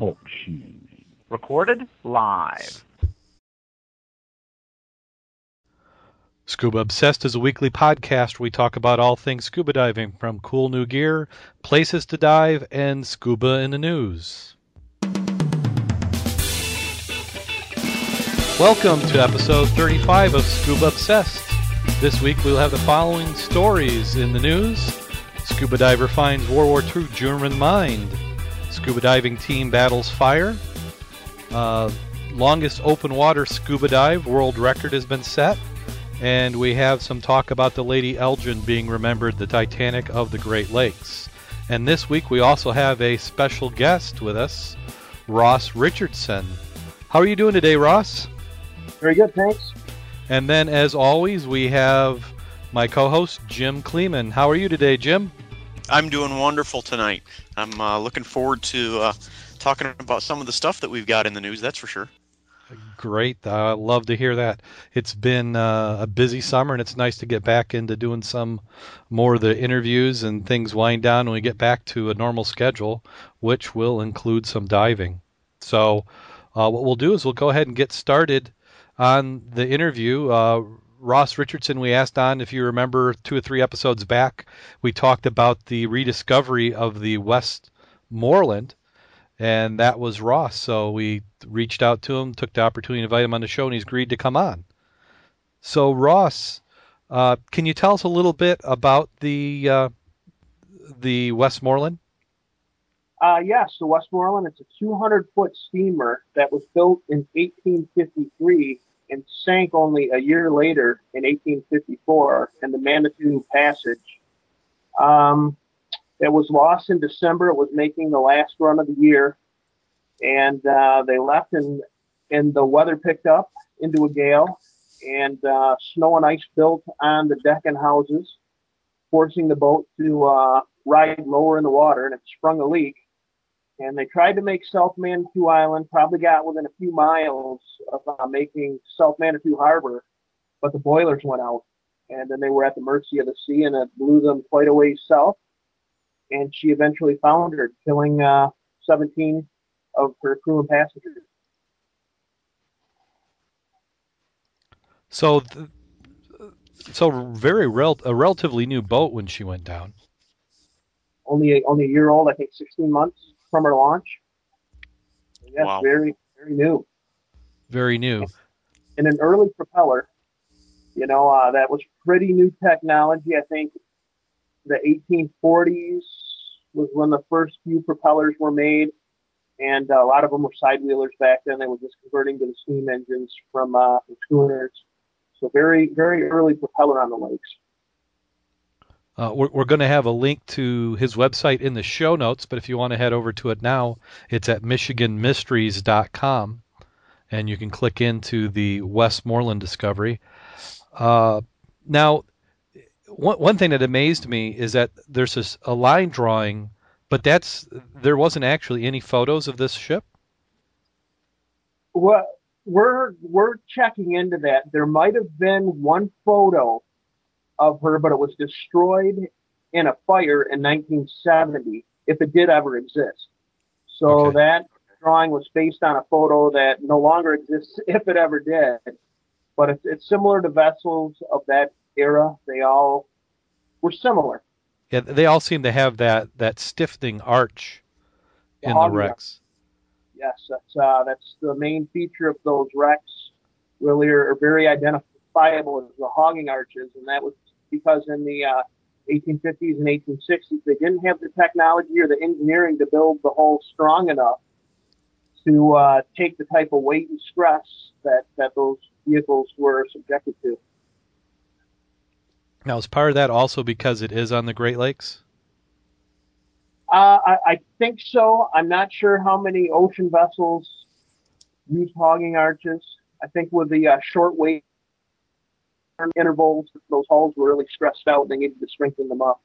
Talk shoes. Recorded live. Scuba Obsessed is a weekly podcast where we talk about all things scuba diving, from cool new gear, places to dive, and scuba in the news. Welcome to episode 35 of Scuba Obsessed. This week we'll have the following stories in the news. Scuba diver finds World War II German mind. Scuba diving team battles fire. Uh, longest open water scuba dive world record has been set. And we have some talk about the Lady Elgin being remembered the Titanic of the Great Lakes. And this week we also have a special guest with us, Ross Richardson. How are you doing today, Ross? Very good, thanks. And then, as always, we have my co host, Jim Kleeman. How are you today, Jim? I'm doing wonderful tonight. I'm uh, looking forward to uh, talking about some of the stuff that we've got in the news, that's for sure. Great. I love to hear that. It's been uh, a busy summer, and it's nice to get back into doing some more of the interviews and things wind down when we get back to a normal schedule, which will include some diving. So, uh, what we'll do is we'll go ahead and get started on the interview. Ross Richardson, we asked on, if you remember two or three episodes back, we talked about the rediscovery of the Westmoreland, and that was Ross. So we reached out to him, took the opportunity to invite him on the show, and he's agreed to come on. So, Ross, uh, can you tell us a little bit about the uh, the Westmoreland? Uh, yes, the Westmoreland. It's a 200 foot steamer that was built in 1853 and sank only a year later in 1854 in the Manitou Passage. Um, it was lost in December. It was making the last run of the year, and uh, they left, and and the weather picked up into a gale, and uh, snow and ice built on the deck and houses, forcing the boat to uh, ride lower in the water, and it sprung a leak and they tried to make South Manitou Island, probably got within a few miles of uh, making South Manitou Harbor, but the boilers went out, and then they were at the mercy of the sea, and it blew them quite a ways south. And she eventually foundered, killing uh, 17 of her crew and passengers. So, th- so very rel- a relatively new boat when she went down. Only a, only a year old, I think, 16 months from our launch. Yes, wow. very very new. Very new. And an early propeller. You know, uh, that was pretty new technology. I think the 1840s was when the first few propellers were made, and uh, a lot of them were side wheelers back then. They were just converting to the steam engines from, uh, from schooners. So very very early propeller on the lakes. Uh, we're we're going to have a link to his website in the show notes, but if you want to head over to it now, it's at michiganmysteries.com, and you can click into the Westmoreland discovery. Uh, now, one, one thing that amazed me is that there's this, a line drawing, but that's there wasn't actually any photos of this ship. Well, we're we're checking into that. There might have been one photo of her, but it was destroyed in a fire in 1970, if it did ever exist. So okay. that drawing was based on a photo that no longer exists, if it ever did. But it's, it's similar to vessels of that era. They all were similar. Yeah, they all seem to have that that stiffening arch in the wrecks. Yes, that's uh, that's the main feature of those wrecks. Really, are, are very identifiable as the hogging arches, and that was because in the uh, 1850s and 1860s they didn't have the technology or the engineering to build the hull strong enough to uh, take the type of weight and stress that, that those vehicles were subjected to. Now, is part of that also because it is on the Great Lakes? Uh, I, I, think so. I'm not sure how many ocean vessels use hogging arches. I think with the uh, short weight intervals, those hulls were really stressed out. and They needed to strengthen them up.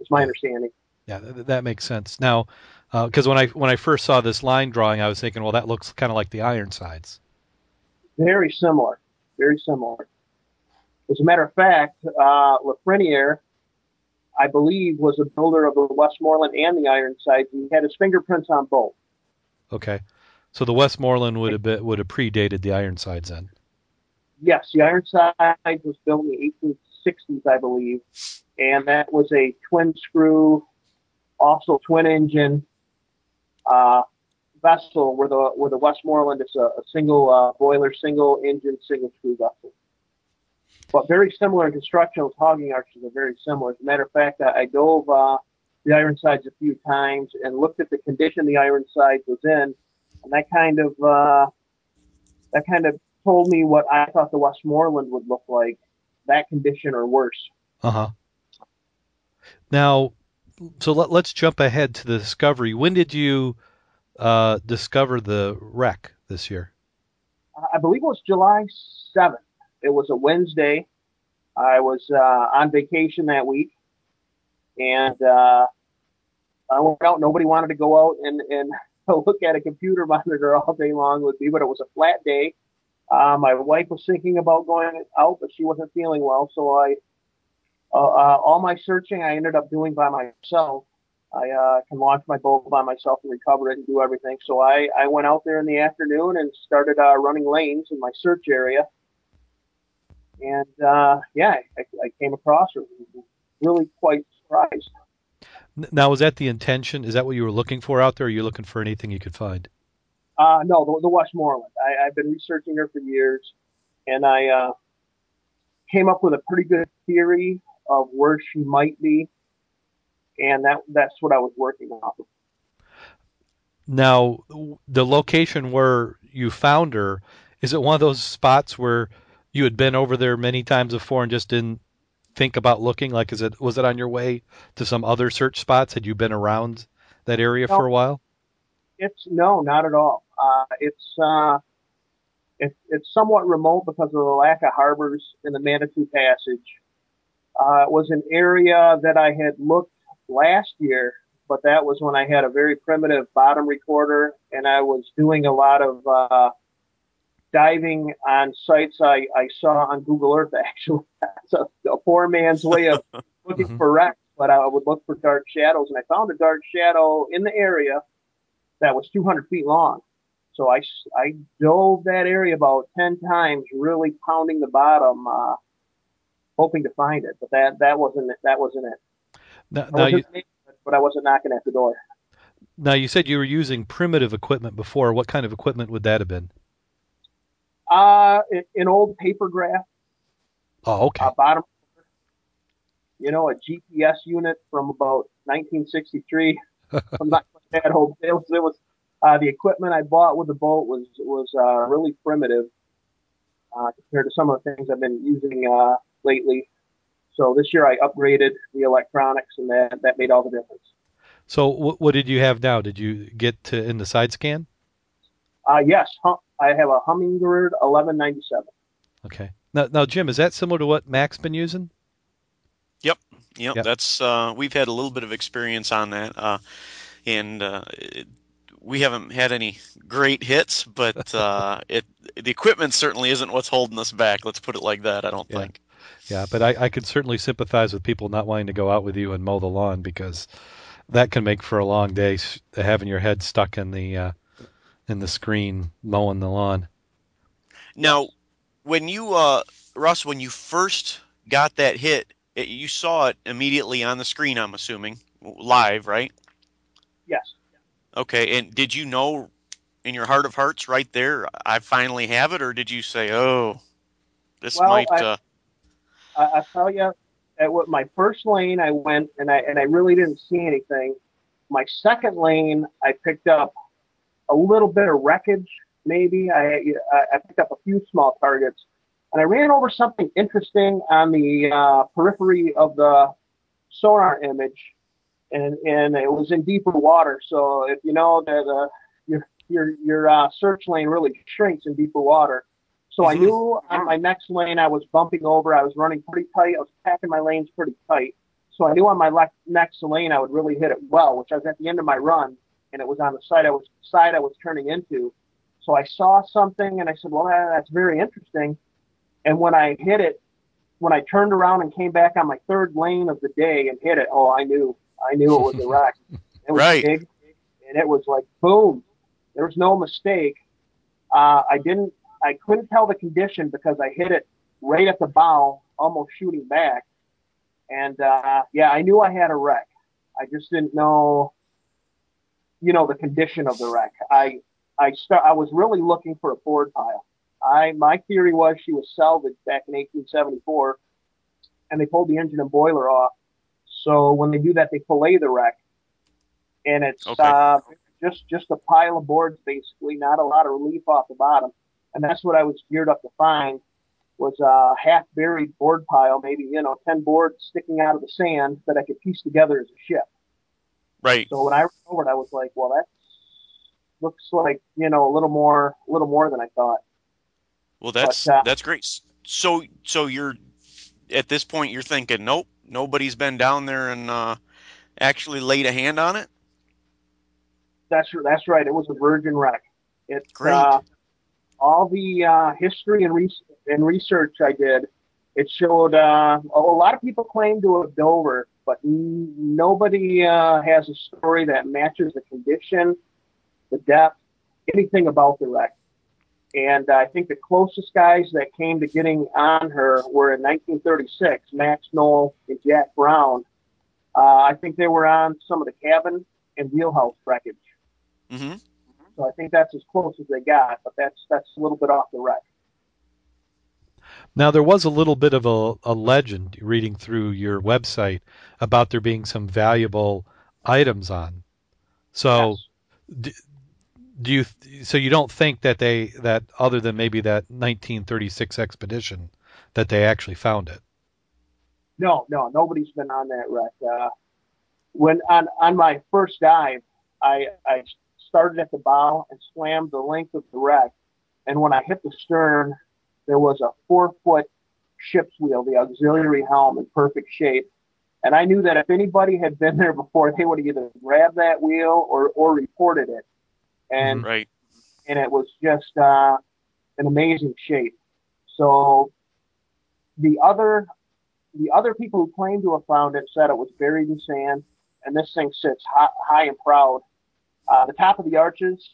It's my understanding. Yeah, that, that makes sense. Now, because uh, when I when I first saw this line drawing, I was thinking, well, that looks kind of like the Ironsides. Very similar. Very similar. As a matter of fact, uh, Lafreniere, I believe, was a builder of the Westmoreland and the Ironsides. and He had his fingerprints on both. Okay. So the Westmoreland would have been, would have predated the Ironsides then. Yes, the Ironside was built in the 1860s, I believe, and that was a twin screw, also twin engine uh, vessel. Where the where the Westmoreland is a, a single uh, boiler, single engine, single screw vessel. But very similar in construction. Those hogging arches are very similar. As a matter of fact, I, I dove uh, the Ironsides a few times and looked at the condition the Ironsides was in, and that kind of uh, that kind of told me what I thought the Westmoreland would look like, that condition or worse. Uh huh. Now, so let, let's jump ahead to the discovery. When did you uh, discover the wreck this year? I believe it was July 7th. It was a Wednesday. I was uh, on vacation that week, and uh, I went out. Nobody wanted to go out and, and look at a computer monitor all day long with me, but it was a flat day. Uh, my wife was thinking about going out, but she wasn't feeling well, so I uh, uh, all my searching I ended up doing by myself. I uh, can launch my boat by myself and recover it and do everything. So I, I went out there in the afternoon and started uh, running lanes in my search area. And uh, yeah, I, I came across her. Really quite surprised. Now, was that the intention? Is that what you were looking for out there? Or are you looking for anything you could find? Uh, no, the, the Westmoreland. I, I've been researching her for years, and I uh, came up with a pretty good theory of where she might be, and that that's what I was working off of. Now, the location where you found her, is it one of those spots where you had been over there many times before and just didn't think about looking? Like, is it was it on your way to some other search spots? Had you been around that area No. for a while? It's no, not at all. Uh, it's uh, it's it's somewhat remote because of the lack of harbors in the Manitou Passage. Uh, it was an area that I had looked last year, but that was when I had a very primitive bottom recorder and I was doing a lot of uh, diving on sites I, I saw on Google Earth. Actually, it's a, a poor man's way of looking Mhm. for wrecks, but I would look for dark shadows, and I found a dark shadow in the area that was 200 feet long. So I, I dove that area about 10 times, really pounding the bottom, uh, hoping to find it. But that, that wasn't it. That wasn't it. Now, now you wasn't, but I wasn't knocking at the door. now you said you were using primitive equipment before. What kind of equipment would that have been? Uh, an- an old paper graph, Oh, okay. uh, bottom, you know, a GPS unit from about 1963. I'm not that old. It was, it was uh, the equipment I bought with the boat was was uh, really primitive uh, compared to some of the things I've been using uh, lately. So this year I upgraded the electronics, and that that made all the difference. So what, what did you have now? Did you get to in the side scan? Uh, yes, hum, I have a Humminbird 1197. Okay. Now, now, Jim, is that similar to what Mac's been using? Yep, Yep. that's uh, we've had a little bit of experience on that, uh, and uh, it, we haven't had any great hits, but uh, it the equipment certainly isn't what's holding us back. Let's put it like that. I don't Yeah. think. Yeah, but I, I could certainly sympathize with people not wanting to go out with you and mow the lawn because that can make for a long day having your head stuck in the uh, in the screen mowing the lawn. Now, when you uh, Russ, when you first got that hit, it, you saw it immediately on the screen. I'm assuming live, right? Yes. Okay, and did you know in your heart of hearts right there, I finally have it, or did you say, "Oh, this Well, might"? I- uh, I, I tell you, at what my first lane, I went and I and I really didn't see anything. My second lane, I picked up a little bit of wreckage, maybe. I I I picked up a few small targets, and I ran over something interesting on the uh, periphery of the sonar image, and and it was in deeper water. So if you know that uh, your your your uh, search lane really shrinks in deeper water. So I Mhm. knew on my next lane I was bumping over. I was running pretty tight. I was packing my lanes pretty tight. So I knew on my left next lane I would really hit it well, which I was at the end of my run, and it was on the side I was side I was turning into. So I saw something and I said, "Well, that, that's very interesting." And when I hit it, when I turned around and came back on my third lane of the day and hit it, oh, I knew, I knew it was a wreck. It was Right. big, and it was like boom. There was no mistake. Uh, I didn't. I couldn't tell the condition because I hit it right at the bow, almost shooting back. And uh, yeah, I knew I had a wreck. I just didn't know, you know, the condition of the wreck. I I start. I was really looking for a board pile. I my theory was she was salvaged back in 1874, and they pulled the engine and boiler off. So when they do that, they fillet the wreck, and it's Okay. uh, just just a pile of boards basically, not a lot of relief off the bottom. And that's what I was geared up to find was a half buried board pile, maybe you know ten boards sticking out of the sand that I could piece together as a ship. Right. So when I recovered, I was like, well, that looks like you know a little more, a little more than I thought. Well, that's But, uh, that's great. So so you're at this point you're thinking, nope, nobody's been down there and uh, actually laid a hand on it. That's that's right. It was a virgin wreck. It Great. uh, all the uh, history and, re- and research I did. It showed uh, a lot of people claim to have dove her, but n- nobody uh, has a story that matches the condition, the depth, anything about the wreck. And I think the closest guys that came to getting on her were in 1936, Max Nohl and Jack Browne. Uh, I think they were on some of the cabin and wheelhouse wreckage. hmm So I think that's as close as they got, but that's that's a little bit off the wreck. Now there was a little bit of a, a legend reading through your website about there being some valuable items on. So Yes. Do you so you don't think that they that other than maybe that 1936 expedition that they actually found it? No, no, nobody's been on that wreck. Uh, when on on my first dive, I I started at the bow and slammed the length of the wreck, and when I hit the stern, there was a four foot ship's wheel, the auxiliary helm, in perfect shape. And I knew that if anybody had been there before, they would have either grabbed that wheel or or reported it. And Right. and it was just uh, an amazing shape. So the other the other people who claimed to have found it said it was buried in sand, and this thing sits high, high and proud. Uh, the top of the arches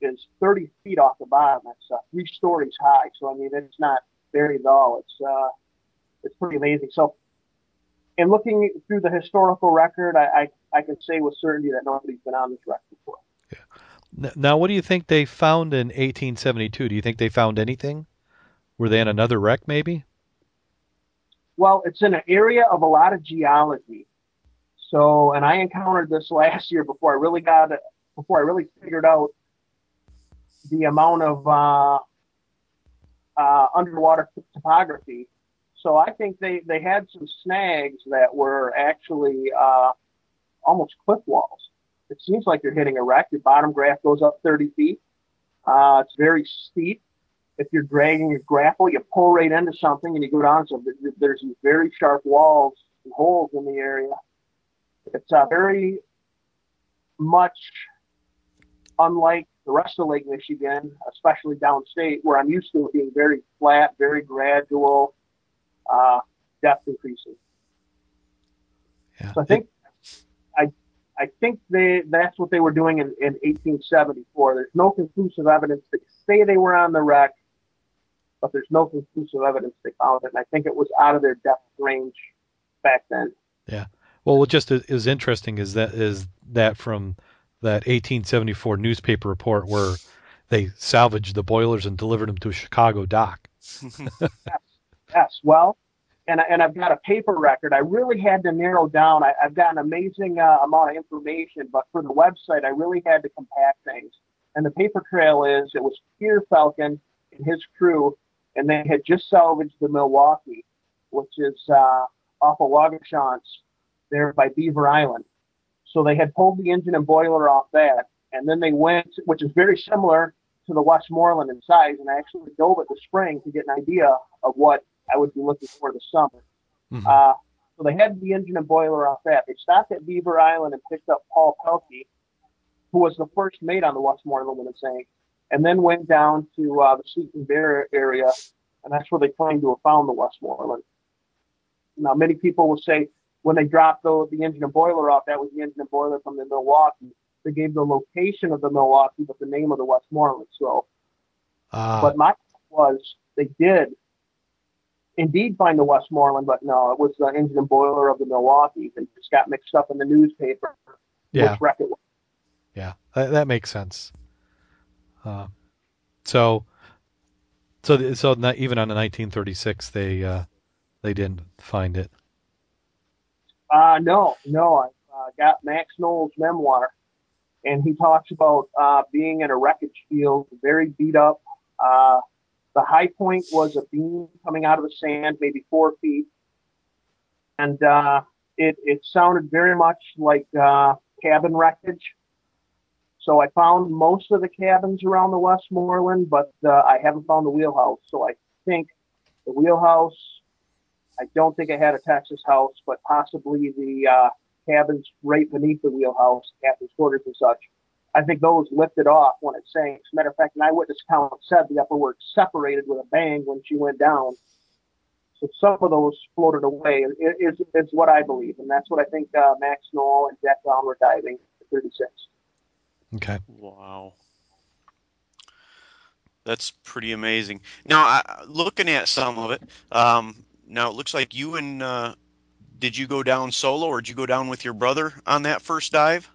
is 30 feet off the bottom. It's uh, three stories high, so I mean it's not buried at all. It's uh, it's pretty amazing. So, in looking through the historical record, I, I I can say with certainty that nobody's been on this wreck before. N- Now what do you think they found in 1872? Do you think they found anything? Were they in another wreck maybe? Well, it's in an area of a lot of geology. So, and I encountered this last year before I really got it, before I really figured out the amount of uh, uh, underwater topography. So I think they, they had some snags that were actually uh, almost cliff walls. It seems like you're hitting a wreck. Your bottom graph goes up 30 feet. Uh, it's very steep if you're dragging your grapple, you pull right into something and you go down. So there's these very sharp walls and holes in the area. It's uh, very much unlike the rest of Lake Michigan, especially downstate, where I'm used to it being very flat, very gradual, uh, depth increasing. Yeah. So I think I think they that's what they were doing in, in 1874. There's no conclusive evidence to say they were on the wreck, but there's no conclusive evidence they found it. And I think it was out of their depth range back then. Yeah. Well, what just is, is interesting is that is that from that 1874 newspaper report where they salvaged the boilers and delivered them to a Chicago dock. yes. Yes, well, and I, and I've got a paper record. I really had to narrow down. I, I've got an amazing uh, amount of information, but for the website, I really had to compact things. And the paper trail is it was Peter Falcon and his crew, and they had just salvaged the Milwaukee, which is uh, off of Waugoshance there by Beaver Island. So they had pulled the engine and boiler off that, and then they went, which is very similar to the Westmoreland in size, and I actually dove at the spring to get an idea of what I would be looking for the summer. Mhm. Uh, so they had the engine and boiler off that. They stopped at Beaver Island and picked up Paul Pelkey, who was the first mate on the Westmoreland when it sank, and then went down to uh, the Sleeping Bear area, and that's where they claimed to have found the Westmoreland. Now, many people will say when they dropped the, the engine and boiler off, that was the engine and boiler from the Milwaukee. they gave the location of the Milwaukee, but the name of the Westmoreland. So, Uh, but my was they did indeed find the Westmoreland, but no, it was the engine and boiler of the Milwaukee, and just got mixed up in the newspaper yeah, which wreck it was. yeah, that, that makes sense. Uh, so, so so not, even on the 1936, they uh, they didn't find it. Uh, no, no. I uh, got Max Nohl's memoir, and he talks about uh, being in a wreckage field, very beat up. The high point was a beam coming out of the sand, maybe four feet, and uh, it it sounded very much like uh, cabin wreckage. So I found most of the cabins around the Westmoreland, but uh, I haven't found the wheelhouse. So I think the wheelhouse I don't think it had a Texas house, but possibly the uh, cabins right beneath the wheelhouse, captain's quarters and such. I think those lifted off when it sank. As a matter of fact, an eyewitness account said the upper work separated with a bang when she went down. So some of those floated away, is, is, is what I believe. And that's what I think uh, Max Nohl and Jack Browne were diving at 36. Okay. Wow. That's pretty amazing. Now, I, looking at some of it, um, now it looks like you and uh, did you go down solo or did you go down with your brother on that first dive?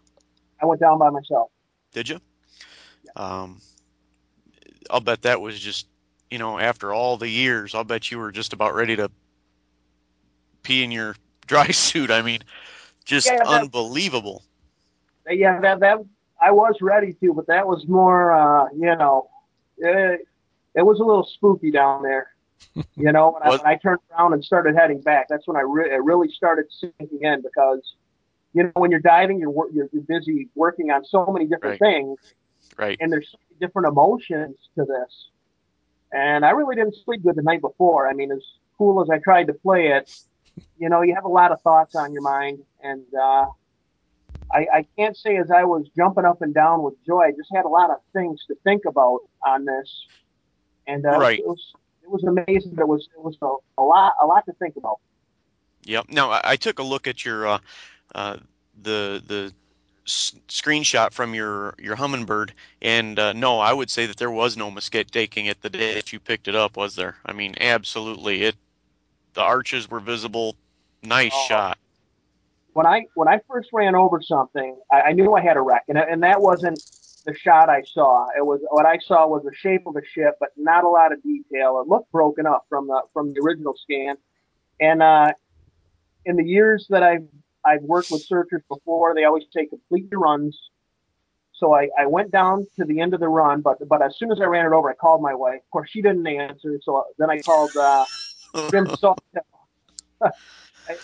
I went down by myself. Did you? Um, I'll bet that was just, you know, after all the years, I'll bet you were just about ready to pee in your dry suit. I mean, just Yeah, that- unbelievable. yeah, that that I was ready to, but that was more, uh, you know, it, it was a little spooky down there. You know, when I, when I turned around and started heading back, that's when I re- it really started sinking in because, you know, when you're diving, you're you're, you're busy working on so many different things, Right. and there's so different emotions to this. And I really didn't sleep good the night before. I mean, as cool as I tried to play it, you know, you have a lot of thoughts on your mind, and uh, I, I can't say as I was jumping up and down with joy. I just had a lot of things to think about on this, and uh, Right. it was it was amazing. It was it was a, a lot a lot to think about. Yep. Now I, I took a look at your uh, uh, the the s- screenshot from your your humminbird, and uh, no, I would say that there was no taking it the day that you picked it up, was there? I mean, absolutely. It the arches were visible. Nice Oh. shot. when I when I first ran over something, I, I knew I had a wreck, and and that wasn't the shot I saw. It was what I saw was the shape of a ship, but not a lot of detail. It looked broken up from the from the original scan, and uh, in the years that I've I've worked with searchers before, they always take complete runs. So I, I went down to the end of the run, but but as soon as I ran it over, I called my wife. Of course, she didn't answer, so then I called uh, Jim Sawtell.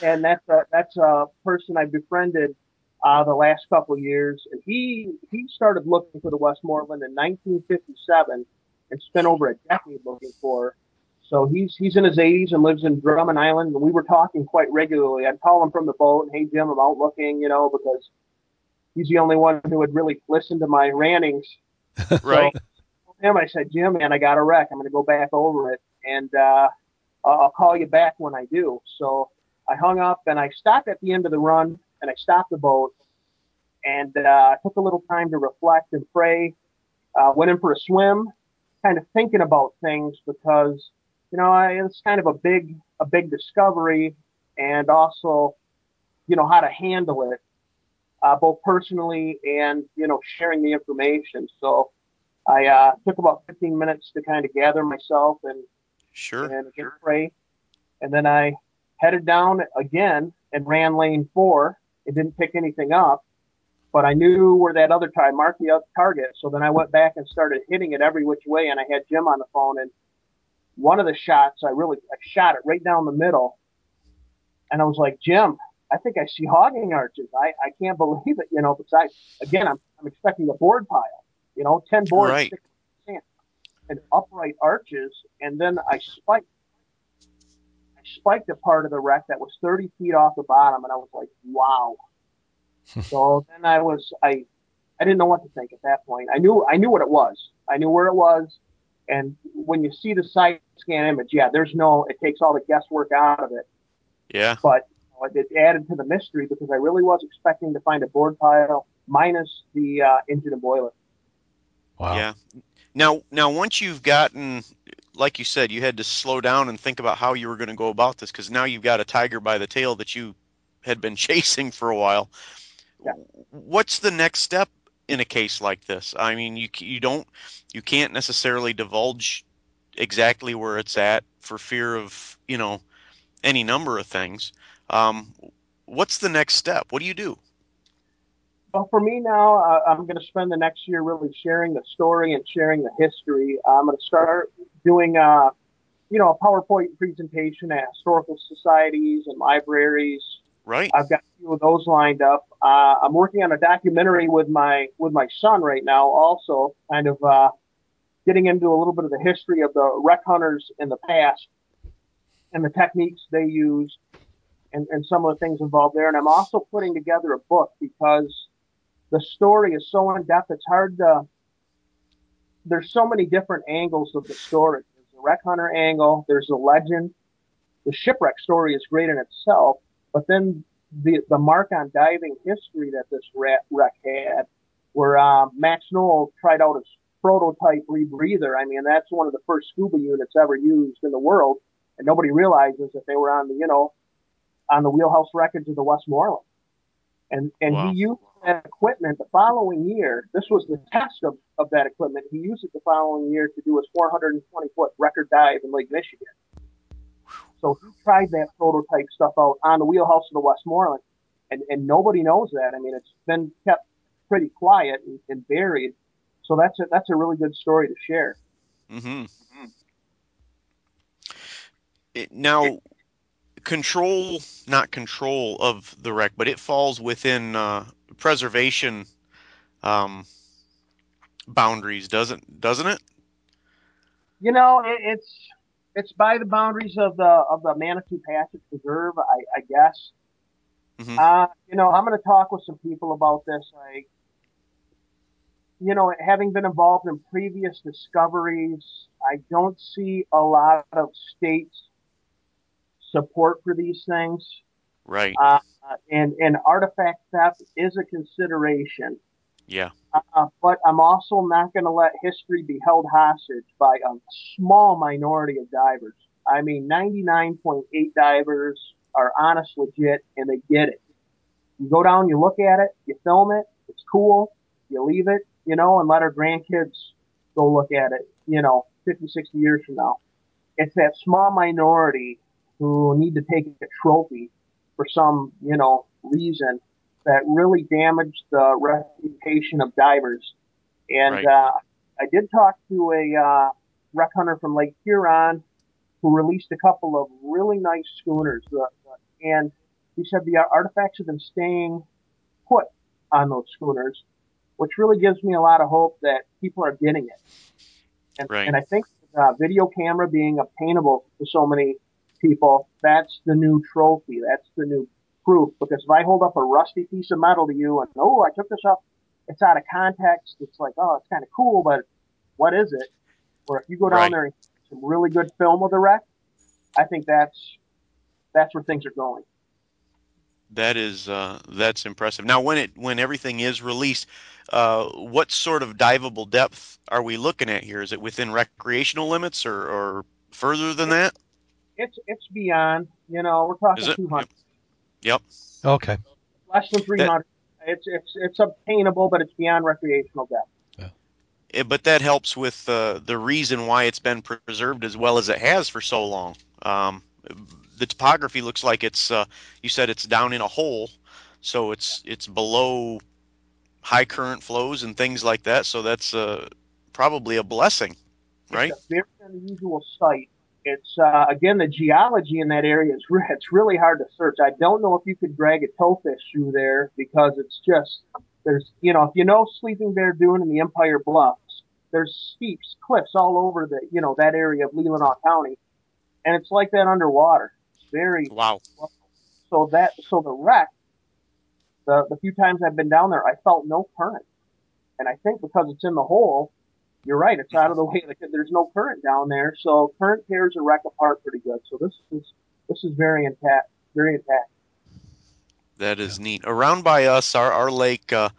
and that's a that's a person I befriended uh, the last couple of years. And he he started looking for the Westmoreland in 1957 and spent over a decade looking for. her. So he's he's in his 80s and lives in Drummond Island. And we were talking quite regularly. I'd call him from the boat and hey Jim, I'm out looking, you know, because he's the only one who would really listen to my rantings. right. So, him, I said, Jim, man, I got a wreck. I'm going to go back over it, and uh, I'll call you back when I do. So I hung up and I stopped at the end of the run and I stopped the boat and uh, took a little time to reflect and pray. Uh, went in for a swim, kind of thinking about things because you know I, it's kind of a big a big discovery and also you know how to handle it uh, both personally and you know sharing the information. So I uh, took about 15 minutes to kind of gather myself and Sure. and pray. And then I headed down again and ran lane four. It didn't pick anything up, but I knew where that other tie marked the other target. So then I went back and started hitting it every which way, and I had Jim on the phone. And one of the shots, I really I shot it right down the middle, and I was like, Jim, I think I see hogging arches. I, I can't believe it, you know. Besides, again, I'm I'm expecting a board pile, you know, ten boards, Right. sand, and upright arches, and then I spiked. I spiked a part of the wreck that was 30 feet off the bottom, and I was like, "Wow!" so then I was I, I didn't know what to think at that point. I knew I knew what it was. I knew where it was, and when you see the side scan image, yeah, there's no. It takes all the guesswork out of it Yeah. but it, it added to the mystery because I really was expecting to find a board pile minus the uh, engine and boiler. Wow. Yeah. Now, now once you've gotten, like you said, you had to slow down and think about how you were going to go about this because now you've got a tiger by the tail that you had been chasing for a while. Yeah. What's the next step in a case like this? I mean, you you don't you can't necessarily divulge exactly where it's at for fear of you know any number of things. Um, what's the next step? What do you do? Well, for me now, uh, I'm going to spend the next year really sharing the story and sharing the history. I'm going to start doing, uh, you know, a PowerPoint presentation at historical societies and libraries. Right. I've got a few of those lined up. Uh, I'm working on a documentary with my with my son right now, also kind of uh, getting into a little bit of the history of the wreck hunters in the past and the techniques they used and, and some of the things involved there. And I'm also putting together a book because the story is so in depth. It's hard to. There's so many different angles of the story. There's the wreck hunter angle. There's the legend. The shipwreck story is great in itself, but then the the mark on diving history that this wreck had, where um, Max Nohl tried out his prototype rebreather. I mean, that's one of the first scuba units ever used in the world, and nobody realizes that they were on the you know on the wheelhouse wreckage of the Westmoreland. And and Wow. he used that equipment the following year. This was the test of, of that equipment. He used it the following year to do his 420 foot record dive in Lake Michigan. So he tried that prototype stuff out on the wheelhouse of the Westmoreland, and and nobody knows that. I mean, it's been kept pretty quiet and, and buried. So that's a that's a really good story to share. Mm-hmm. It, now, control, not control of the wreck, but it falls within uh, preservation um, boundaries, doesn't doesn't it? You know, it, it's it's by the boundaries of the of the Manitou Passage Preserve, I, I guess. Mhm. Uh, you know, I'm going to talk with some people about this. I, you know, having been involved in previous discoveries, I don't see a lot of state support for these things. Right. Uh, and and artifact theft is a consideration. Yeah. Uh, but I'm also not going to let history be held hostage by a small minority of divers. I mean, 99.8 divers are honest, legit, and they get it. You go down, you look at it, you film it, it's cool, you leave it, you know, and let our grandkids go look at it, you know, 50, 60 years from now. It's that small minority who need to take a trophy for some, you know, reason that really damaged the reputation of divers. And Right. uh, I did talk to a uh, wreck hunter from Lake Huron who released a couple of really nice schooners, uh, and he said the artifacts have been staying put on those schooners, which really gives me a lot of hope that people are getting it. And, Right. and I think uh, video camera being obtainable to so many people, that's the new trophy. That's the new proof. Because if I hold up a rusty piece of metal to you and, oh, I took this off, it's out of context. It's like, oh, it's kind of cool, but what is it? Or if you go down Right. there and get some really good film of the wreck, I think that's that's where things are going. That is uh, that's impressive. Now, when it when everything is released, uh, what sort of diveable depth are we looking at here? Is it within recreational limits or, or further than that? It's it's beyond. You know, we're talking Is it? 200, Yep. Okay. less than 300. It's it's it's obtainable, but it's beyond recreational depth. Eh, but that helps with uh, the reason why it's been preserved as well as it has for so long. Um, the topography looks like it's. Uh, you said it's down in a hole, so it's it's below high current flows and things like that. So that's uh, probably a blessing, right? It's a very unusual site. It's uh, again the geology in that area is re- it's really hard to search. I don't know if you could drag a towfish through there because it's just there's you know if you know Sleeping Bear Dune and the Empire Bluffs, there's steeps, cliffs all over the you know that area of Leelanau County, and it's like that underwater. It's very Wow. so that so the wreck the the few times I've been down there I felt no current. And I think because it's in the hole, you're right, it's out of the way there's no current down there. So current tears a wreck apart pretty good. So this is this is very intact very intact. That is neat. Around by us, our our lake, uh,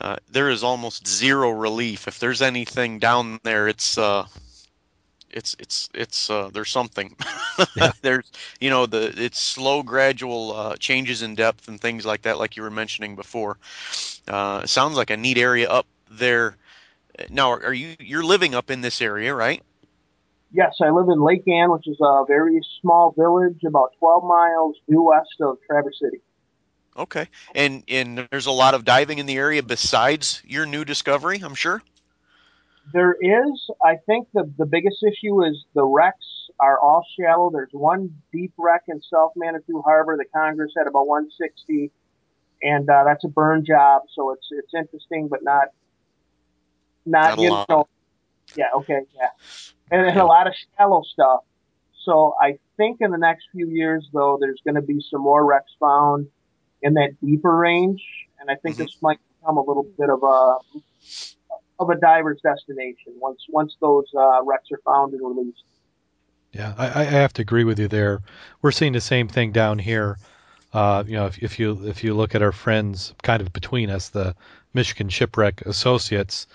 uh, there is almost zero relief. If there's anything down there, it's uh, it's it's it's uh, there's something. Yeah. there's you know the it's slow, gradual uh, changes in depth and things like that, like you were mentioning before. Uh, it sounds like a neat area up there. Now, are you you're living up in this area, right? Yes, I live in Lake Ann, which is a very small village about 12 miles due west of Traverse City. Okay, and and there's a lot of diving in the area besides your new discovery, I'm sure. There is, I think the, the biggest issue is the wrecks are all shallow. There's one deep wreck in South Manitou Harbor that Congress had about 160, and uh, that's a burn job, so it's it's interesting, but not not, Not you lot. know. Yeah, okay, yeah, and, and a lot of shallow stuff. So I think in the next few years, though, there's going to be some more wrecks found in that deeper range, and I think Mhm. this might become a little bit of a of a diver's destination once once those uh, wrecks are found and released. Yeah, I, I have to agree with you there. We're seeing the same thing down here. Uh, you know, if, if you if you look at our friends kind of between us, the Michigan Shipwreck Associates,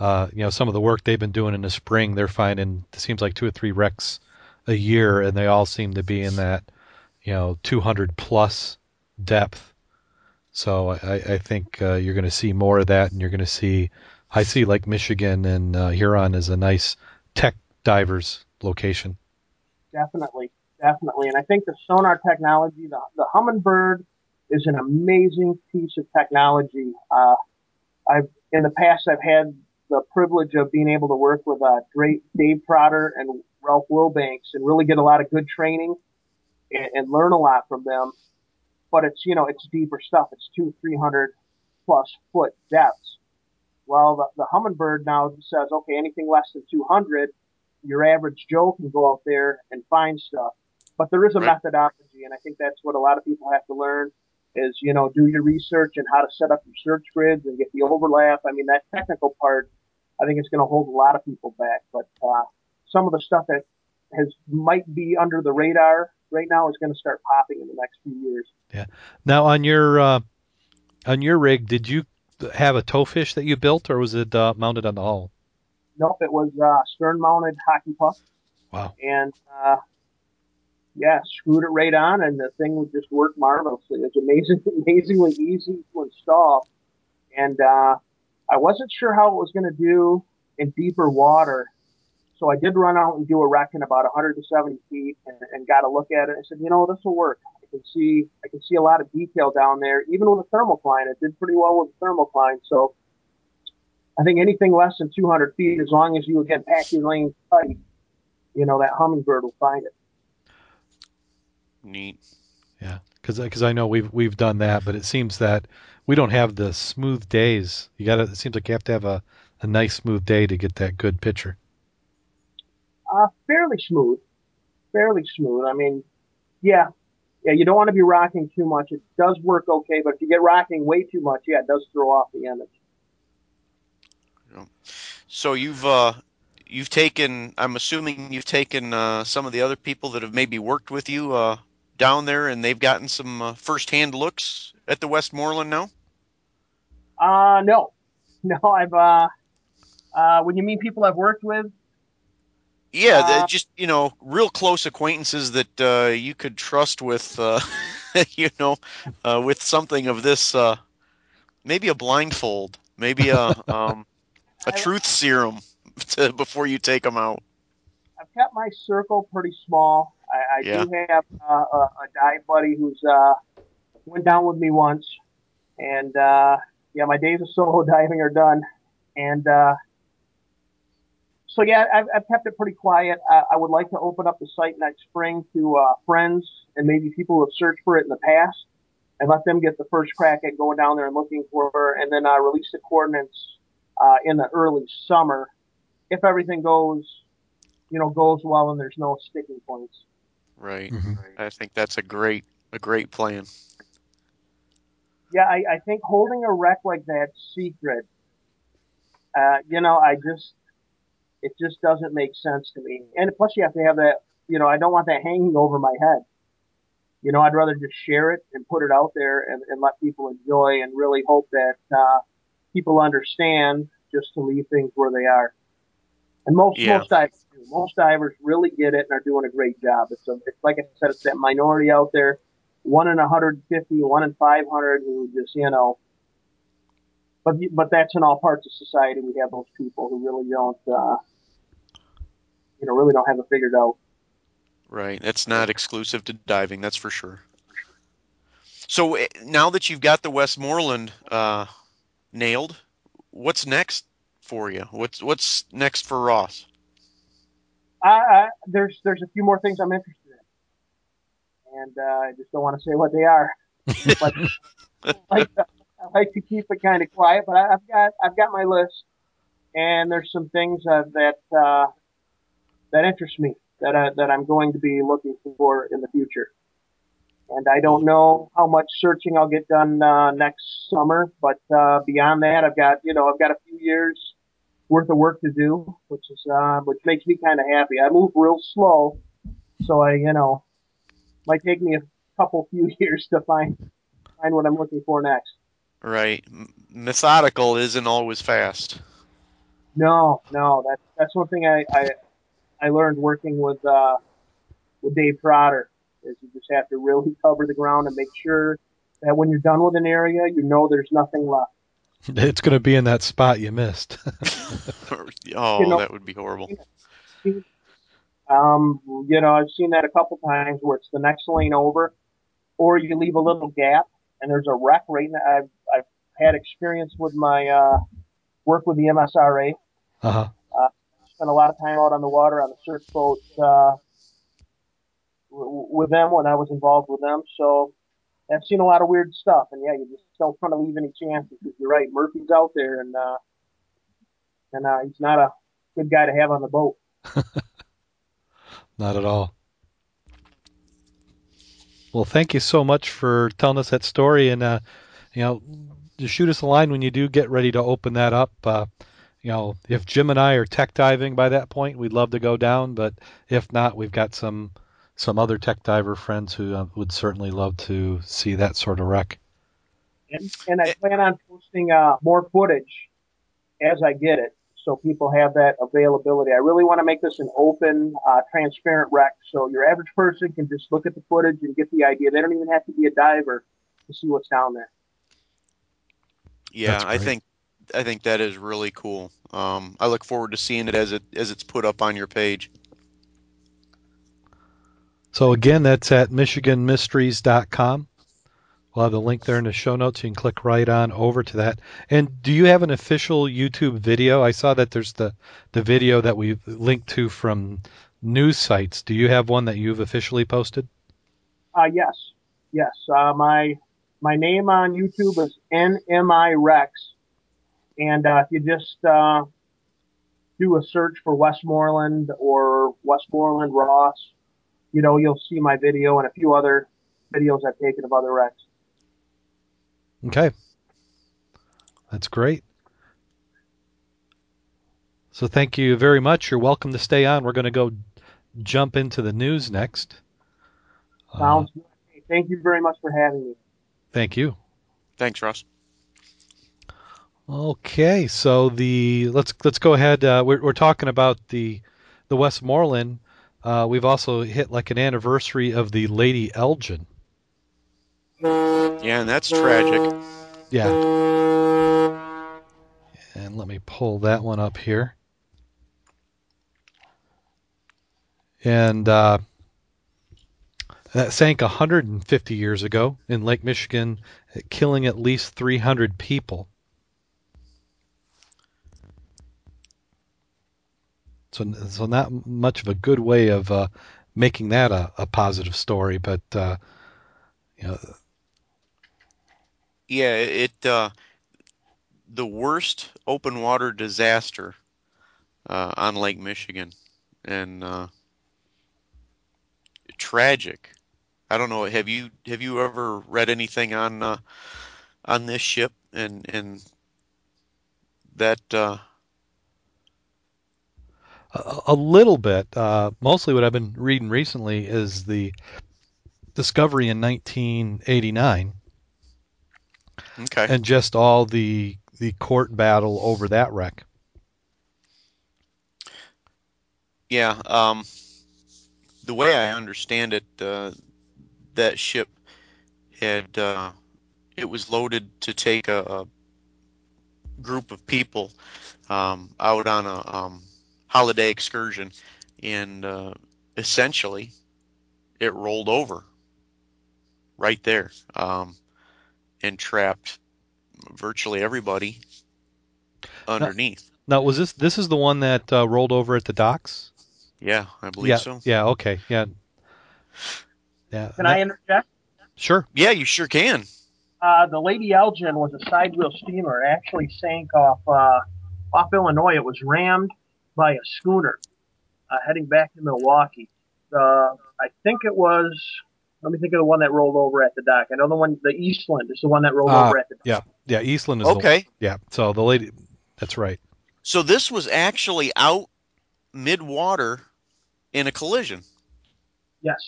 uh, you know, some of the work they've been doing in the spring, they're finding it seems like two or three wrecks a year, and they all seem to be in that, you know, 200 plus depth. So I, I think uh, you're going to see more of that, and you're going to see. I see like Michigan and uh, Huron is a nice tech divers location. Definitely, definitely. And I think the sonar technology, the, the Humminbird, is an amazing piece of technology. Uh, I've in the past I've had the privilege of being able to work with uh, Dra- Dave Trotter and Ralph Wilbanks and really get a lot of good training and, and learn a lot from them. But it's you know it's deeper stuff. It's two, three hundred plus foot depths. Well, the, the Humminbird now says, okay, anything less than 200, your average Joe can go out there and find stuff. But there is a Right. methodology, and I think that's what a lot of people have to learn is, you know, do your research and how to set up your search grids and get the overlap. I mean, that technical part, I think it's going to hold a lot of people back. But uh, some of the stuff that has might be under the radar right now is going to start popping in the next few years. Yeah. Now on your uh, on your rig, did you have a towfish that you built, or was it uh, mounted on the hull? Nope, it was uh, stern mounted hockey puck. Wow. And uh, yeah, screwed it right on, and the thing would just work marvelously. It's amazing, amazingly easy to install. And uh, I wasn't sure how it was going to do in deeper water, so I did run out and do a wreck in about 170 feet, and, and got a look at it. I said, you know, this will work. I can see, I can see a lot of detail down there, even with a thermocline. It did pretty well with a thermocline, so. I think anything less than 200 feet, as long as you again pack your lane tight, you know that humminbird will find it. Neat. Yeah, because I know we've we've done that, but it seems that we don't have the smooth days. You got to. It seems like you have to have a, a nice smooth day to get that good picture. Uh, fairly smooth, fairly smooth. I mean, yeah, yeah. You don't want to be rocking too much. It does work okay, but if you get rocking way too much, yeah, it does throw off the image. So you've uh, you've taken. I'm assuming you've taken uh, some of the other people that have maybe worked with you uh, down there, and they've gotten some uh, firsthand looks at the Westmoreland now. Uh, no, no. I've uh, uh, when you mean people I've worked with, Yeah, Uh, just you know, real close acquaintances that uh, you could trust with, uh, you know, uh, with something of this, uh, maybe a blindfold, maybe a um, a truth serum to, before you take them out. I've kept my circle pretty small. I, I Yeah. do have uh, a, a dive buddy who's uh, went down with me once, and uh, yeah, my days of solo diving are done. And uh, so yeah, I've, I've kept it pretty quiet. I, I would like to open up the site next spring to uh, friends and maybe people who have searched for it in the past, and let them get the first crack at going down there and looking for it, and then uh, release the coordinates uh, in the early summer if everything goes you know, goes well and there's no sticking points. Right. Mhm. I think that's a great a great plan. Yeah, I, I think holding a wreck like that secret, uh, you know, I just, it just doesn't make sense to me. And plus, you have to have that, you know, I don't want that hanging over my head. you know, I'd rather just share it and put it out there and, and let people enjoy and really hope that uh, people understand just to leave things where they are. And most Yeah. most divers do. Most divers really get it and are doing a great job. It's, a, it's like I said, it's that minority out there, one in 150, one in 500 who just you know. But but that's in all parts of society. We have those people who really don't, uh, you know, really don't have it figured out. Right. That's not exclusive to diving, that's for sure. So eh, now that you've got the Westmoreland uh, nailed, what's next for you? What's what's next for Ross? I, I, there's there's a few more things I'm interested in, and uh, I just don't want to say what they are. but I like, to, I like to keep it kind of quiet, but I, I've got I've got my list, and there's some things uh, that uh, that interest me that I, that I'm going to be looking for in the future. And I don't know how much searching I'll get done uh, next summer, but uh, beyond that, I've got you know I've got a few years worth of work to do, which is uh, which makes me kind of happy. I move real slow, so I you know might take me a couple few years to find find what I'm looking for next. Right. Methodical isn't always fast. No, no, that's that's one thing I I, I learned working with uh, with Dave Trotter is you just have to really cover the ground and make sure that when you're done with an area, you know there's nothing left. It's going to be in that spot you missed. oh, You know- that would be horrible. Um, you know, I've seen that a couple times where it's the next lane over, or you leave a little gap and there's a wreck right now. I've, I've had experience with my, uh, work with the MSRA. uh-huh. Spent a lot of time out on the water on the surf boat, uh, w- with them when I was involved with them. So I've seen a lot of weird stuff and yeah, you just don't want to leave any chances because you're right. Murphy's out there and, uh, and, uh, he's not a good guy to have on the boat. Not at all. Well, thank you so much for telling us that story, and uh, you know, just shoot us a line when you do get ready to open that up. Uh, you know, if Jim and I are tech diving by that point, we'd love to go down, but if not, we've got some some other tech diver friends who uh, would certainly love to see that sort of wreck. and, and I plan on posting uh, more footage as I get it, so people have that availability. I really want to make this an open, uh, transparent wreck, so your average person can just look at the footage and get the idea. They don't even have to be a diver to see what's down there. Yeah, I think I think that is really cool. Um, I look forward to seeing it as it as it's put up on your page. So again, that's at MichiganMysteries.com. We'll have the link there in the show notes. You can click right on over to that. And do you have an official YouTube video? I saw that there's the the video that we've linked to from news sites. Do you have one that you've officially posted? Uh, yes, yes. Uh, my my name on YouTube is NMI Rex, and uh, if you just uh, do a search for Westmoreland or Westmoreland Ross, you know you'll see my video and a few other videos I've taken of other wrecks. Okay. That's great. So thank you very much. You're welcome to stay on. We're going to go jump into the news next. Uh, Sounds good. Thank you very much for having me. thank you. Thanks, Russ. Okay, so the let's let's go ahead. Uh, we're we're talking about the the Westmoreland. Uh, we've also hit like an anniversary of the Lady Elgin. Yeah, and that's tragic. Yeah. And let me pull that one up here. And uh, that sank 150 years ago in Lake Michigan, killing at least 300 people. So, so not much of a good way of uh, making that a, a positive story, but uh, you know, Yeah, it uh, the worst open water disaster uh, on Lake Michigan, and uh, tragic. I don't know. Have you have you ever read anything on uh, on this ship and and that? Uh, a, little bit. Uh, mostly, what I've been reading recently is the discovery in 1989, Okay. and just all the the court battle over that wreck. Yeah. Um, the way I understand it, uh, that ship had uh, it was loaded to take a, a group of people um, out on a um, holiday excursion, and uh, essentially it rolled over right there um, and trapped virtually everybody underneath. Now, was this this is the one that uh, rolled over at the docks? Yeah, I believe yeah. so. Yeah. Okay. Yeah. Yeah. Can I interject? Sure. Yeah, you sure can. Uh, the Lady Elgin was a side wheel steamer. It actually sank off uh, off Illinois. It was rammed by a schooner uh, heading back to Milwaukee. Uh, I think it was. Let me think of the one that rolled over at the dock. I know the one, the Eastland, is the one that rolled Ah, over at the dock. Yeah. Yeah. Eastland is the- Okay. yeah. So the lady. That's right. So this was actually out mid water in a collision. Yes.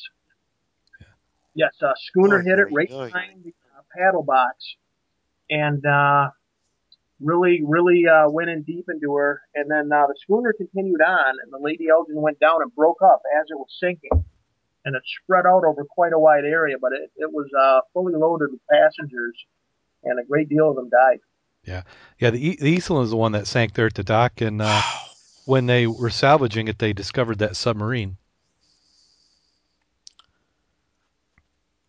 Yes, uh, schooner Oh, hit it right boy. behind the uh, paddle box, and uh, really, really uh, went in deep into her. And then uh, the schooner continued on, and the Lady Elgin went down and broke up as it was sinking, and it spread out over quite a wide area. But it, it was uh, fully loaded with passengers, and a great deal of them died. Yeah. The, e- the Eastland is the one that sank there at the dock, and uh, Wow. when they were salvaging it, they discovered that submarine.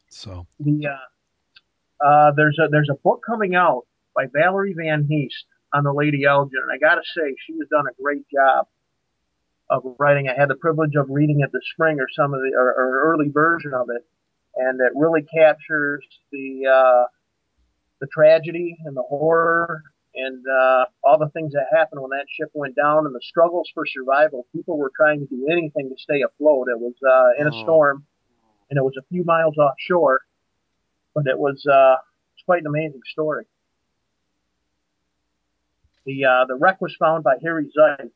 So. the uh, uh, there's a there's a book coming out by Valerie Van Heest on the Lady Elgin, and I got to say she has done a great job of writing. I had the privilege of reading it this spring, or some of the or, or early version of it, and it really captures the uh, the tragedy and the horror and uh, all the things that happened when that ship went down and the struggles for survival. People were trying to do anything to stay afloat. It was uh, in a Oh. storm, and it was a few miles offshore but it was uh, it's quite an amazing story. The uh, the wreck was found by Harry Zych,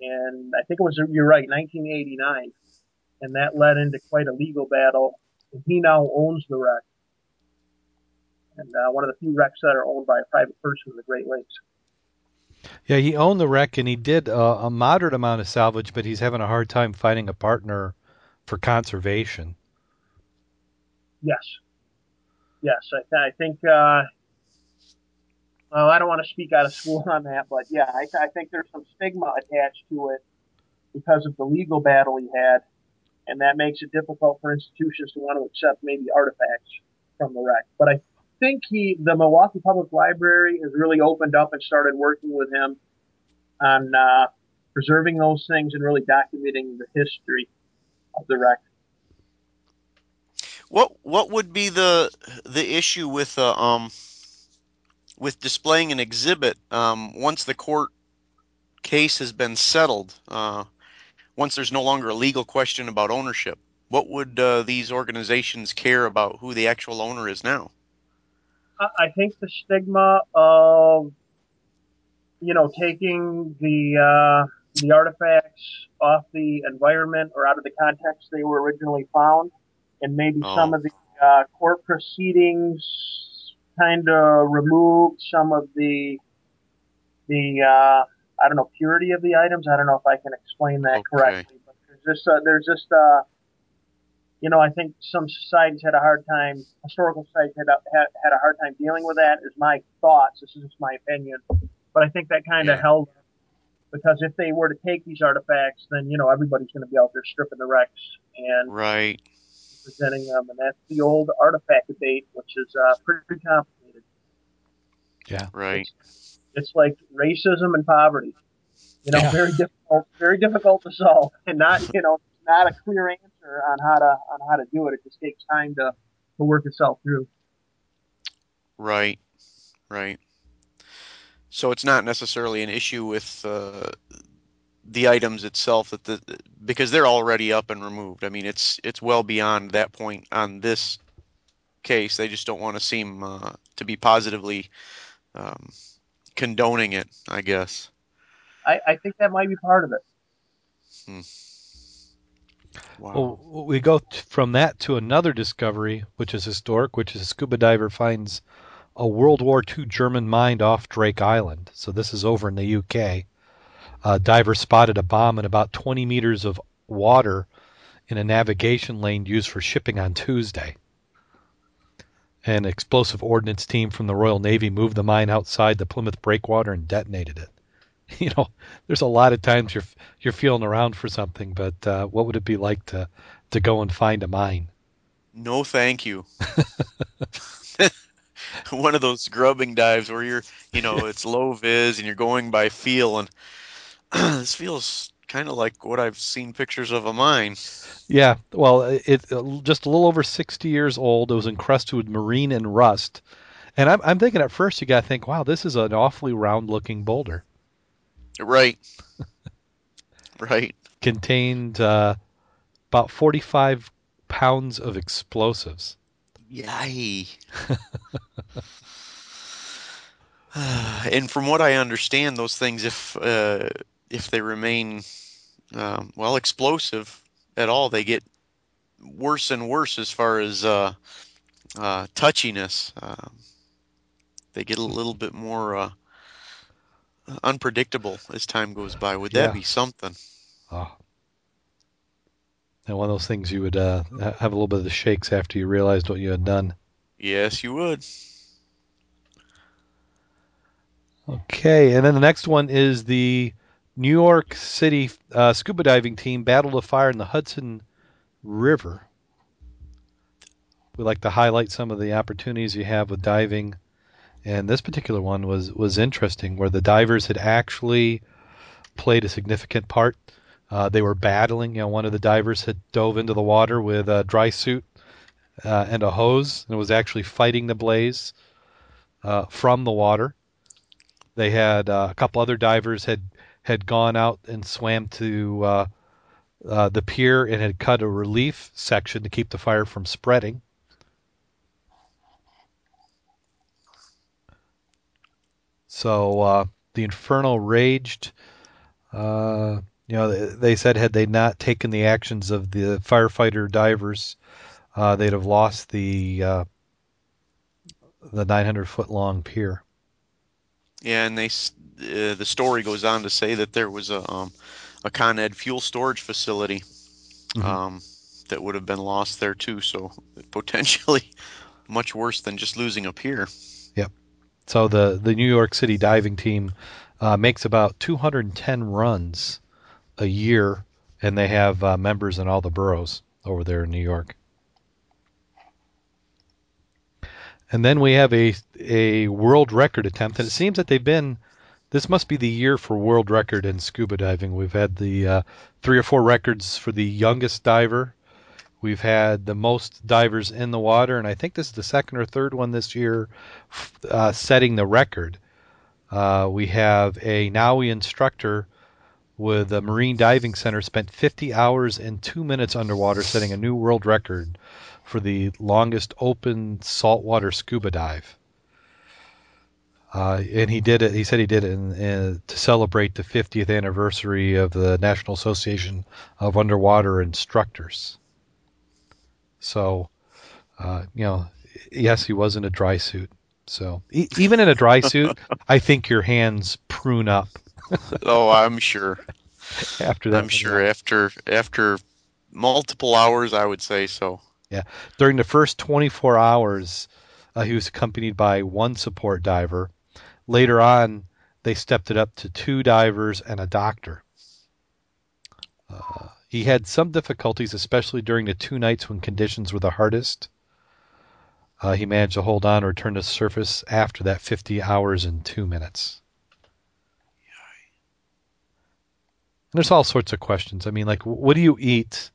and I think it was you're right, 1989, and that led into quite a legal battle. And he now owns the wreck, and uh, one of the few wrecks that are owned by a private person in the Great Lakes. Yeah, he owned the wreck and he did uh, a moderate amount of salvage, but he's having a hard time finding a partner for conservation. Yes, yes, I, th- I think. Uh, well, I don't want to speak out of school on that, but yeah, I, I think there's some stigma attached to it because of the legal battle he had, and that makes it difficult for institutions to want to accept maybe artifacts from the wreck. But I think he, the Milwaukee Public Library, has really opened up and started working with him on uh, preserving those things and really documenting the history of the wreck. What what would be the the issue with uh, um with displaying an exhibit um, once the court case has been settled? Uh, once there's no longer a legal question about ownership, what would uh, these organizations care about who the actual owner is now? I I think the stigma of you know taking the uh, the artifacts off the environment or out of the context they were originally found, and maybe Oh. some of the uh, court proceedings kind of removed some of the the uh, I don't know purity of the items. I don't know if I can explain that Okay. correctly, but there's just uh, there's just uh, you know, I think some societies had a hard time, historical societies had a, had, had a hard time dealing with that. Is my thoughts. This is just my opinion, but I think that kind of Yeah. held because if they were to take these artifacts, then you know everybody's going to be out there stripping the wrecks and Right. Presenting them, and that's the old artifact debate, which is uh, pretty complicated. Yeah, right. It's like racism and poverty. You know, Yeah. very difficult, very difficult to solve, and not you know not a clear answer on how to on how to do it. It just takes time to to work itself through. Right. Right. So it's not necessarily an issue with uh, the items itself that the because they're already up and removed. I mean, it's it's well beyond that point on this case. They just don't want to seem uh, to be positively um, condoning it. I guess. I, I think that might be part of it. Hmm. Wow. Well, we go t- from that to another discovery, which is historic, which is a scuba diver finds a World War II German mine off Drake Island. So this is over in the UK. A diver spotted a bomb in about 20 meters of water in a navigation lane used for shipping on Tuesday. An explosive ordnance team from the Royal Navy moved the mine outside the Plymouth breakwater and detonated it. You know, there's a lot of times you're you're feeling around for something, but uh, what would it be like to to go and find a mine? No, thank you. One of those grubbing dives where you're, you know, it's low vis and you're going by feel, and this feels kind of like what I've seen pictures of a mine. Yeah, well, it, it just a little over 60 years old. It was encrusted with marine and rust. And I'm, I'm thinking at first you got to think, wow, this is an awfully round looking boulder. Right. right. Contained uh, about 45 pounds of explosives. Yay. and from what I understand, those things, if uh, if they remain um, well explosive at all, they get worse and worse as far as uh, uh, touchiness. Um, they get a little bit more uh, unpredictable as time goes by. Would that Yeah. be something? Oh. And one of those things you would uh, have a little bit of the shakes after you realized what you had done. Yes, you would. Okay, and then the next one is the New York City uh, scuba diving team battled a fire in the Hudson River. We like to highlight some of the opportunities you have with diving, and this particular one was was interesting, where the divers had actually played a significant part. Uh, they were battling. You know, one of the divers had dove into the water with a dry suit uh, and a hose, and was actually fighting the blaze uh, from the water. They had uh, a couple other divers had had gone out and swam to uh, uh, the pier and had cut a relief section to keep the fire from spreading. So uh, the inferno raged. Uh, you know, they, said had they not taken the actions of the firefighter divers, uh, they'd have lost the uh, the 900 foot long pier. Yeah, and they uh, the story goes on to say that there was a um, a Con Ed fuel storage facility Mhm. um, that would have been lost there too. So potentially much worse than just losing a pier. Yep. So the the New York City diving team uh, makes about 210 runs a year, and they have uh, members in all the boroughs over there in New York. And then we have a a world record attempt, and it seems that they've been. This must be the year for world record in scuba diving. We've had the uh, three or four records for the youngest diver. We've had the most divers in the water, and I think this is the second or third one this year, uh, setting the record. Uh, we have a NAUI instructor with the Marine Diving Center spent 50 hours and two minutes underwater, setting a new world record for the longest open saltwater scuba dive. Uh, and he did it. He said he did it in, in, to celebrate the 50th anniversary of the National Association of Underwater Instructors. So, uh, you know, yes, he was in a dry suit. So e- even in a dry suit, I think your hands prune up oh, I'm sure. after that. I'm sure after after multiple hours, I would say so. Yeah, during the first 24 hours, uh, he was accompanied by one support diver. Later on, they stepped it up to two divers and a doctor. Uh, he had some difficulties, especially during the two nights when conditions were the hardest. Uh, he managed to hold on and return to surface after that 50 hours and two minutes. And there's all sorts of questions. I mean, like, what do you eat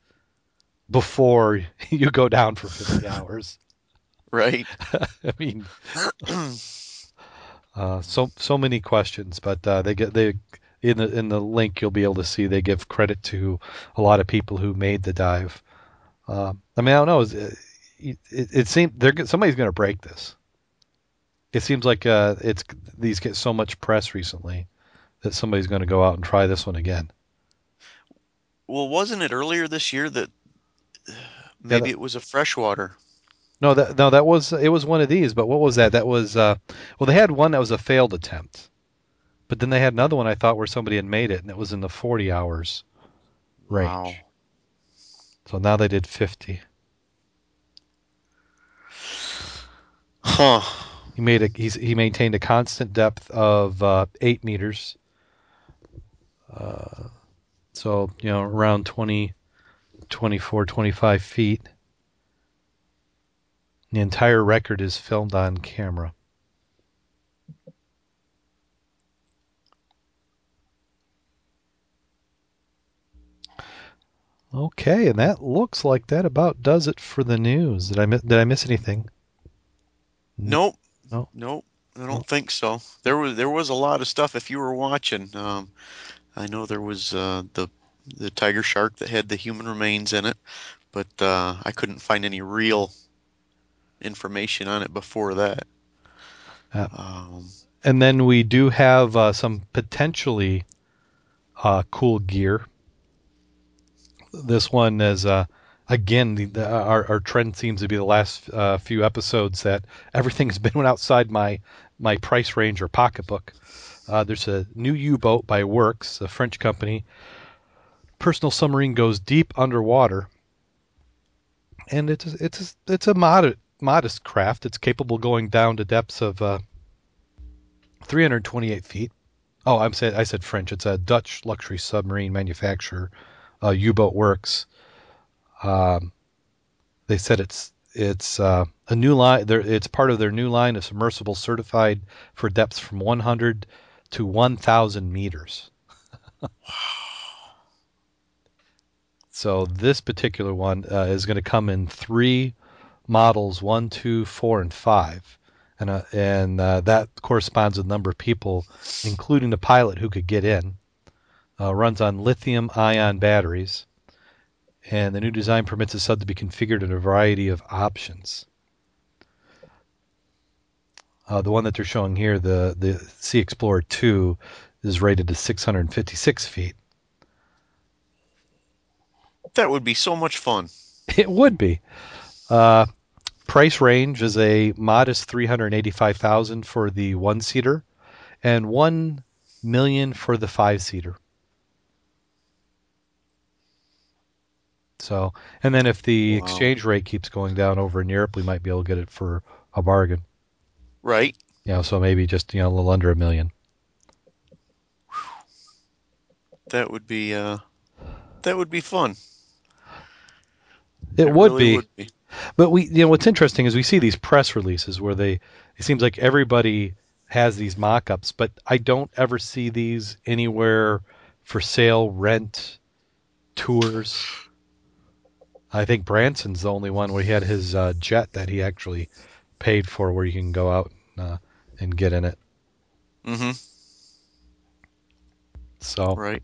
before you go down for 50 hours? Right. I mean, uh, so so many questions, but uh, they get they in the in the link you'll be able to see they give credit to a lot of people who made the dive. Uh, I mean, I don't know. It, it, it seems they're somebody's going to break this. It seems like uh, it's these get so much press recently that somebody's going to go out and try this one again. Well, wasn't it earlier this year that maybe that- it was a freshwater? No, that no, that was it was one of these. But what was that? That was uh, well, they had one that was a failed attempt, but then they had another one I thought where somebody had made it, and it was in the 40 hours range. Wow. So now they did 50. Huh. He made a he's, he maintained a constant depth of uh, eight meters. Uh, so you know around 20, 24, 25 feet. The entire record is filmed on camera. Okay, and that looks like that about does it for the news. Did I miss, did I miss anything? Nope. No. Nope. I don't No. think so. There was there was a lot of stuff. If you were watching, um, I know there was uh, the the tiger shark that had the human remains in it, but uh, I couldn't find any real information on it before that. Yeah. Um, And then we do have uh, some potentially uh, cool gear. This one is uh, again the, the, our our trend seems to be the last uh, few episodes that everything's been outside my my price range or pocketbook. Uh, there's a new U-boat by Worx, a French company. Personal submarine goes deep underwater, and it's a, it's a, it's a modest modest craft. It's capable going down to depths of uh, 328 feet. Oh, I'm said I said French. It's a Dutch luxury submarine manufacturer, uh, U-boat Worx. Um, they said it's it's uh, a new line. It's part of their new line of submersible certified for depths from 100 to 1,000 meters. wow. so this particular one uh, is going to come in three models: one, two, four, and five and uh, and uh, that corresponds with the number of people, including the pilot who could get in. Uh, runs on lithium-ion batteries, and the new design permits the sub to be configured in a variety of options. Uh, the one that they're showing here, the the C-Explorer 2, is rated to 656 feet. that would be so much fun. It would be. Uh, price range is a modest 385,000 for the one seater and 1 million for the five seater. So, and then if the Wow. exchange rate keeps going down over in Europe, we might be able to get it for a bargain. Right? You know, so maybe just, you know, a little under a million. That would be uh, that would be fun. It, would, really be. would be. But we, you know, what's interesting is we see these press releases where they, it seems like everybody has these mock-ups, but I don't ever see these anywhere for sale, rent, tours. I think Branson's the only one where he had his uh, jet that he actually paid for, where you can go out uh, and get in it. Mm-hmm. So, Right.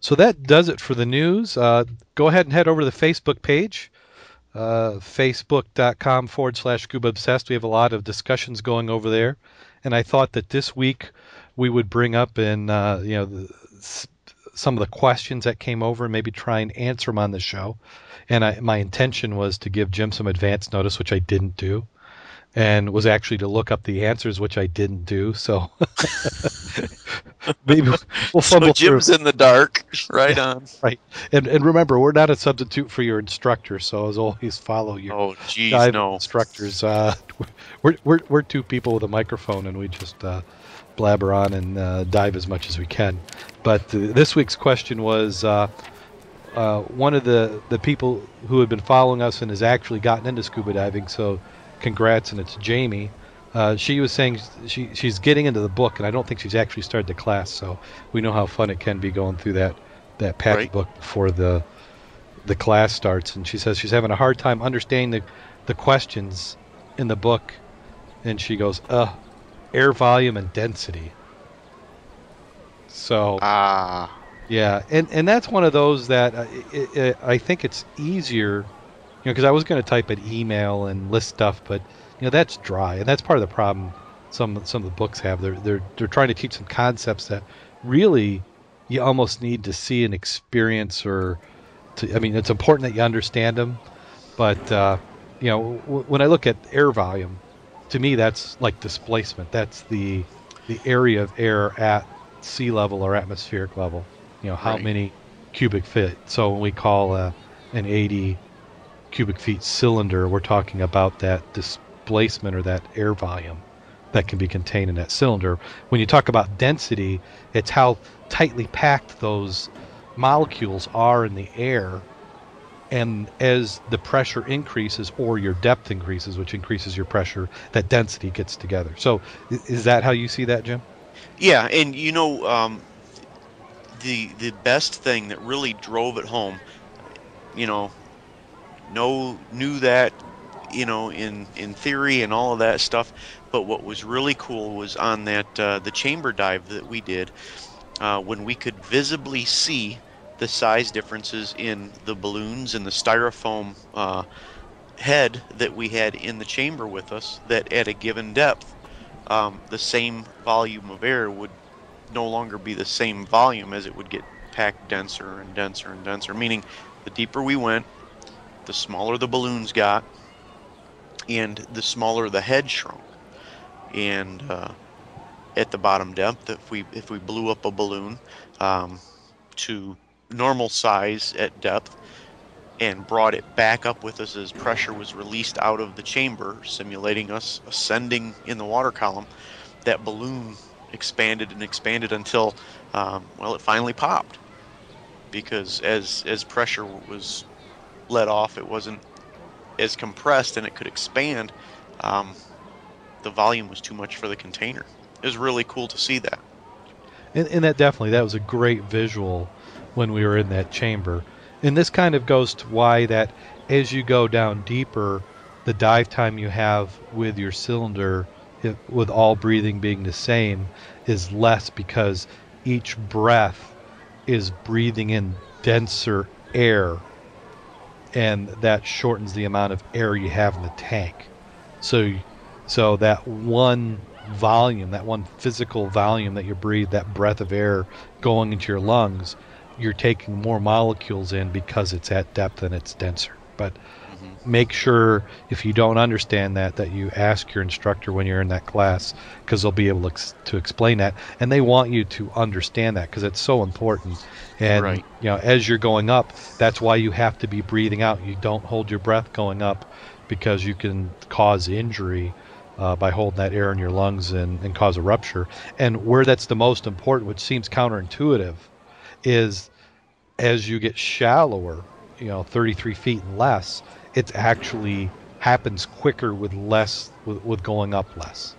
so that does it for the news. Uh, go ahead and head over to the Facebook page, uh, facebook.com forward slash scuba obsessed. We have a lot of discussions going over there. And I thought that this week we would bring up and, uh, you know, the, some of the questions that came over and maybe try and answer them on the show. And I, my intention was to give Jim some advance notice, which I didn't do. And was actually to look up the answers, which I didn't do. So maybe we'll So fumble through. Jim's in the dark. Right on. Right, and, and remember, we're not a substitute for your instructor, so as always, follow your Oh, geez, dive no. instructors. Uh, we're, we're, we're two people with a microphone, and we just uh, blabber on and uh, dive as much as we can. But uh, this week's question was uh, uh, one of the, the people who had been following us and has actually gotten into scuba diving, so congrats, and it's Jamie. Uh, she was saying she she's getting into the book, and I don't think she's actually started the class. So we know how fun it can be going through that that packed Right. book before the the class starts. And she says she's having a hard time understanding the the questions in the book, and she goes, "Uh, air volume and density." So Ah. yeah, and and that's one of those that uh, i i I think it's easier, know, because I was going to type an email and list stuff, but you know that's dry, and that's part of the problem. Some some of the books have they're they're they're trying to teach some concepts that really you almost need to see an experience or to, I mean, it's important that you understand them, but uh, you know, w- when I look at air volume, to me that's like displacement. That's the the area of air at sea level or atmospheric level. You know, how Right. many cubic feet. So when we call uh, an 80 cubic feet cylinder, we're talking about that displacement or that air volume that can be contained in that cylinder. When you talk about density, it's how tightly packed those molecules are in the air. And as the pressure increases or your depth increases, which increases your pressure, that density gets together. So, is that how you see that, Jim? Yeah, and you know, um, the the best thing that really drove it home, you know, no knew that, you know, in in theory and all of that stuff, but what was really cool was on that uh, the chamber dive that we did, uh, when we could visibly see the size differences in the balloons and the styrofoam uh, head that we had in the chamber with us, that at a given depth um, the same volume of air would no longer be the same volume as it would get packed denser and denser and denser. Meaning, the deeper we went, the smaller the balloons got, and the smaller the head shrunk. And uh, at the bottom depth, if we if we blew up a balloon um, to normal size at depth, and brought it back up with us as pressure was released out of the chamber, simulating us ascending in the water column. That balloon expanded and expanded until, um, well, it finally popped. Because as as pressure was let off, it wasn't as compressed and it could expand. Um, the volume was too much for the container. It was really cool to see that. And, and that definitely that was a great visual when we were in that chamber. And this kind of goes to why that as you go down deeper, the dive time you have with your cylinder, with all breathing being the same, is less because each breath is breathing in denser air, and that shortens the amount of air you have in the tank. So, so that one volume, that one physical volume that you breathe, that breath of air going into your lungs, you're taking more molecules in because it's at depth and it's denser. But. Make sure if you don't understand that that you ask your instructor when you're in that class because they'll be able to, ex- to explain that. And they want you to understand that because it's so important. And Right. you know as you're going up that's why you have to be breathing out. You don't hold your breath going up because you can cause injury uh, by holding that air in your lungs and, and cause a rupture. And where that's the most important which seems counterintuitive is as you get shallower, you know, 33 feet and less, it actually happens quicker with less, with, with going up less.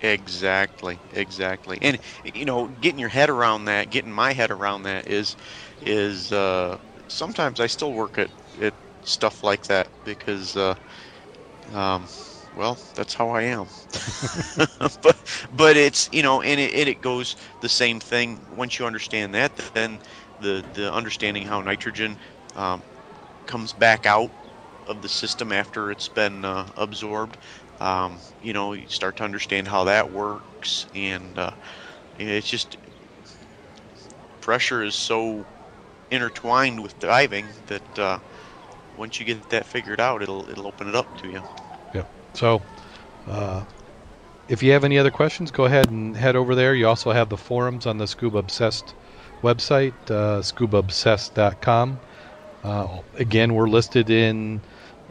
Exactly, exactly. And you know, getting your head around that, getting my head around that is is uh, sometimes I still work at, at stuff like that because uh, um, well, that's how I am. but but it's you know, and it, it goes the same thing. Once you understand that, then the the understanding how nitrogen um, comes back out of the system after it's been uh, absorbed um, you know you start to understand how that works and uh, it's just pressure is so intertwined with diving that uh, once you get that figured out it'll it'll open it up to you Yeah. So, uh, if you have any other questions, go ahead and head over there. You also have the forums on the Scuba Obsessed website, uh, scubaobsessed.com. Uh, again, we're listed in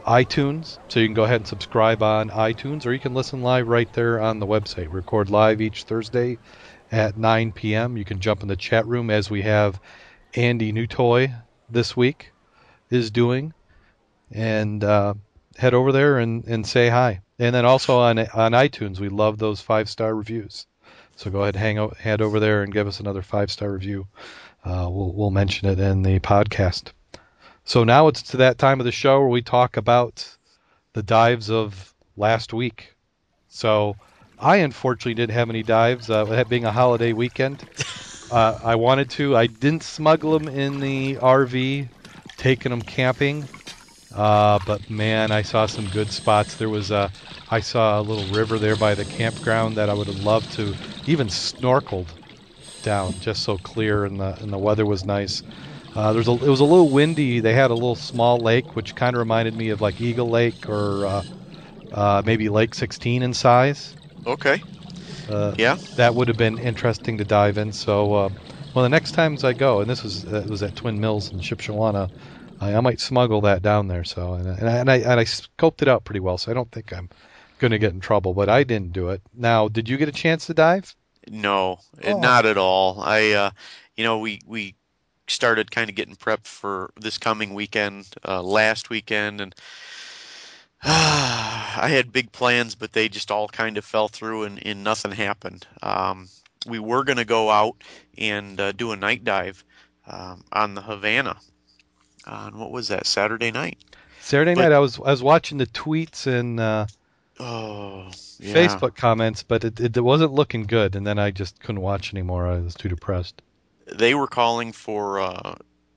iTunes, so you can go ahead and subscribe on iTunes, or you can listen live right there on the website. We record live each Thursday at 9 p.m. You can jump in the chat room as we have Andy Newtoy this week is doing, and uh, head over there and, and say hi. And then also on on iTunes, we love those five star reviews. So go ahead, hang out, head over there and give us another five star review. Uh, we'll we'll mention it in the podcast. So now it's to that time of the show where we talk about the dives of last week. So I unfortunately didn't have any dives, uh, with it being a holiday weekend. Uh, I wanted to. I didn't smuggle them in the RV, taking them camping. Uh, but man, I saw some good spots. There was a, I saw a little river there by the campground that I would have loved to even snorkeled down, just so clear and the and the weather was nice. Uh, there's a, it was a little windy. They had a little small lake, which kind of reminded me of like Eagle Lake or uh, uh, maybe Lake 16 in size. Okay. Uh, Yeah. that would have been interesting to dive in. So, uh, well, the next times I go, and this was uh, it was at Twin Mills in Shipshewana, I, I might smuggle that down there. So, and, I- and I, and I and I scoped it out pretty well, so I don't think I'm going to get in trouble. But I didn't do it. Now, did you get a chance to dive? No, Oh. not at all. I, uh, you know, we we started kind of getting prepped for this coming weekend, uh, last weekend, and I had big plans, but they just all kind of fell through, and, and nothing happened. Um, we were going to go out and uh, do a night dive um, on the Havana on what was that Saturday night? Saturday But- night, I was I was watching the tweets and uh, Oh, yeah. Facebook comments, but it, it wasn't looking good. And then I just couldn't watch anymore. I was too depressed. They were calling for uh,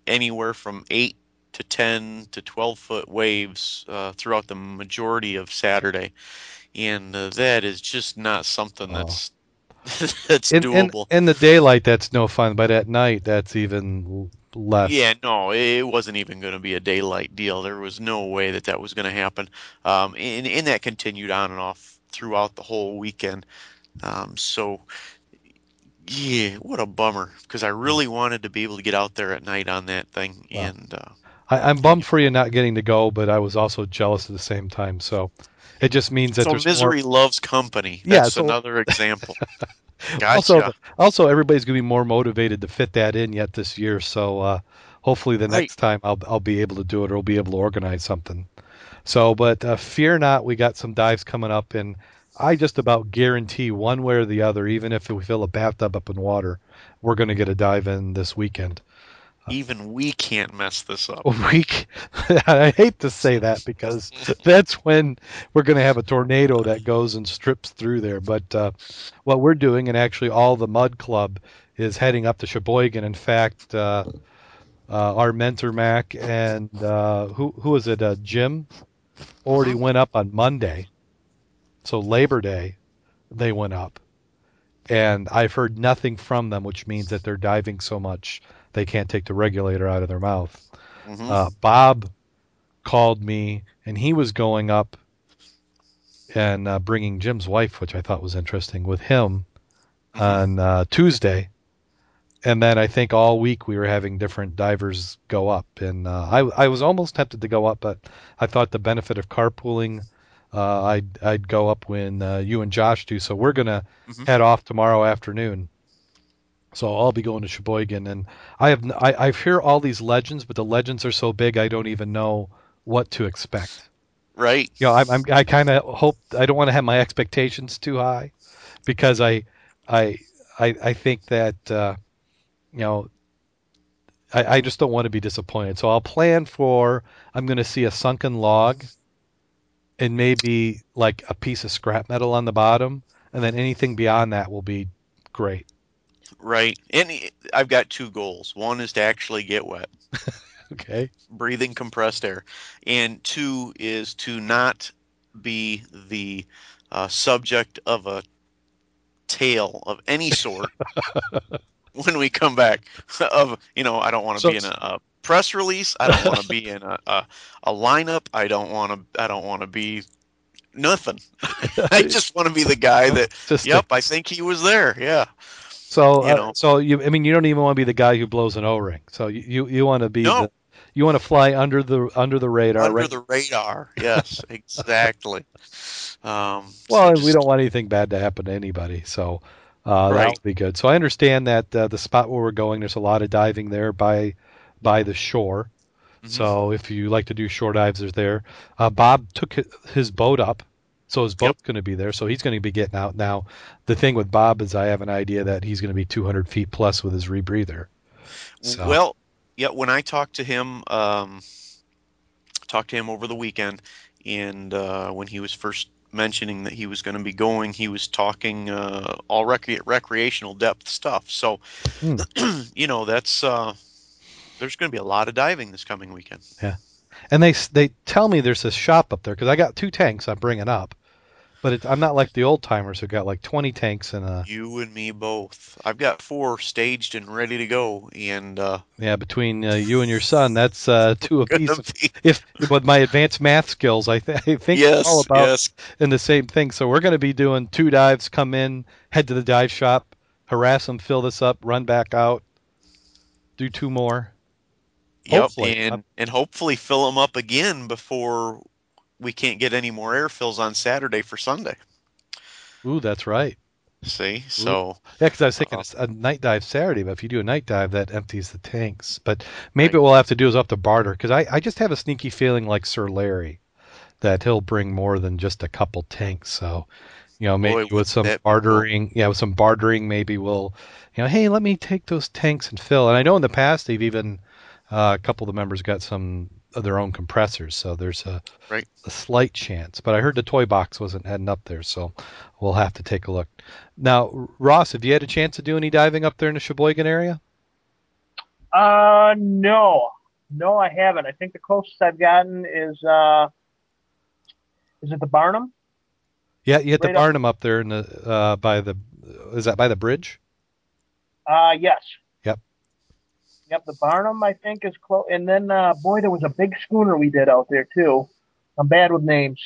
anywhere from eight to ten to twelve foot waves uh, throughout the majority of Saturday, and uh, that is just not something that's that's In, in, doable. in the daylight, that's no fun, but at night, that's even less. Yeah, no, it wasn't even going to be a daylight deal. There was no way that that was going to happen. Um, and, and that continued on and off throughout the whole weekend. Um, so, yeah, what a bummer because I really wanted to be able to get out there at night on that thing. Wow. And uh, I, I'm bummed for you not getting to go, but I was also jealous at the same time. So it just means that so there's misery loves company. Yeah, That's so- another example. Gotcha. Also, also everybody's gonna be more motivated to fit that in yet this year. So uh, hopefully the Right. next time I'll I'll be able to do it or we'll be able to organize something. So, but uh, fear not, we got some dives coming up, and I just about guarantee one way or the other, even if we fill a bathtub up in water, we're going to get a dive in this weekend. Even we can't mess this up. week. I hate to say that because that's when we're going to have a tornado that goes and strips through there. But uh, what we're doing, and actually all the Mud Club is heading up to Sheboygan. In fact, uh, uh, our mentor Mac and uh, who who was it? Uh, Jim already Mhm. went up on Monday, so Labor Day they went up, and I've heard nothing from them, which means that they're diving so much they can't take the regulator out of their mouth Mhm. uh, Bob called me, and he was going up and uh, bringing Jim's wife, which I thought was interesting, with him Mhm. on uh, Tuesday. And then I think all week we were having different divers go up, and uh, I I was almost tempted to go up, but I thought the benefit of carpooling, uh, I'd I'd go up when uh, you and Josh do. So we're gonna Mhm. head off tomorrow afternoon. So I'll be going to Sheboygan, and I have I I've hear all these legends, but the legends are so big I don't even know what to expect. right. You know, I'm, I'm I kind of hope I don't want to have my expectations too high, because I I I, I think that uh, you know I, I just don't want to be disappointed. So I'll plan for I'm going to see a sunken log, and maybe like a piece of scrap metal on the bottom, and then anything beyond that will be great. Right. And I've got two goals. One is to actually get wet. Okay. breathing compressed air, and two is to not be the uh, subject of a tale of any sort when we come back. Of you know, I don't want to So- be in a, a press release. I don't want to be in a, a a lineup. I don't want to. I don't want to be nothing. I just want to be the guy that. Just Yep, I think he was there. Yeah. So, you uh, know. so you, I mean, you don't even want to be the guy who blows an O-ring. So you, you, you want to be, No. the, you want to fly under the under the radar. Under right? the radar. Yes, exactly. Um, so well, we don't want anything bad to happen to anybody. So uh, Right. that'll be good. So I understand that uh, the spot where we're going, there's a lot of diving there by by the shore. Mhm. So if you like to do shore dives, there's there. Uh, Bob took his boat up, so his boat's going to be there. So he's going to be getting out now. The thing with Bob is I have an idea that he's going to be 200 feet plus with his rebreather. So- Well, yeah, when I talked to him, um, talked to him over the weekend, and uh, when he was first mentioning that he was going to be going, he was talking uh, all rec- recreational depth stuff. So, Hmm. you know, that's uh, there's going to be a lot of diving this coming weekend. Yeah, and they they tell me there's a shop up there because I got two tanks I'm bringing up, but it, I'm not like the old timers who got like 20 tanks and a You and me both. I've got four staged and ready to go, and uh, yeah. Between uh, you and your son, that's uh, two apiece. If with my advanced math skills, I, th- I think yes, it's all about yes, in the same thing. So we're going to be doing two dives, come in, head to the dive shop, harass them, fill this up, run back out, do two more. Yep, and and hopefully fill them up again before we can't get any more air fills on Saturday for Sunday. Ooh, that's right. See, so Yeah, because I was thinking Uh-oh. a night dive Saturday, but if you do a night dive, that empties the tanks. But maybe Right. what we'll have to do is we'll have to barter because I, I just have a sneaky feeling like Sir Larry that he'll bring more than just a couple tanks. So, you know, maybe Boy, with some bartering, yeah, with some bartering, maybe we'll, you know, hey, let me take those tanks and fill. And I know in the past they've even uh, a couple of the members got some of their own compressors, so there's a Right. a slight chance. But I heard the toy box wasn't heading up there, so we'll have to take a look. Now, Ross, have you had a chance to do any diving up there in the Sheboygan area? Uh, no, no, I haven't. I think the closest I've gotten is uh, is it the Barnum? Yeah, you hit the Right up- Barnum up there in the uh, by the is that by the bridge? Uh, yes. Yep. The Barnum I think is close. And then, uh, boy, there was a big schooner we did out there too. I'm bad with names.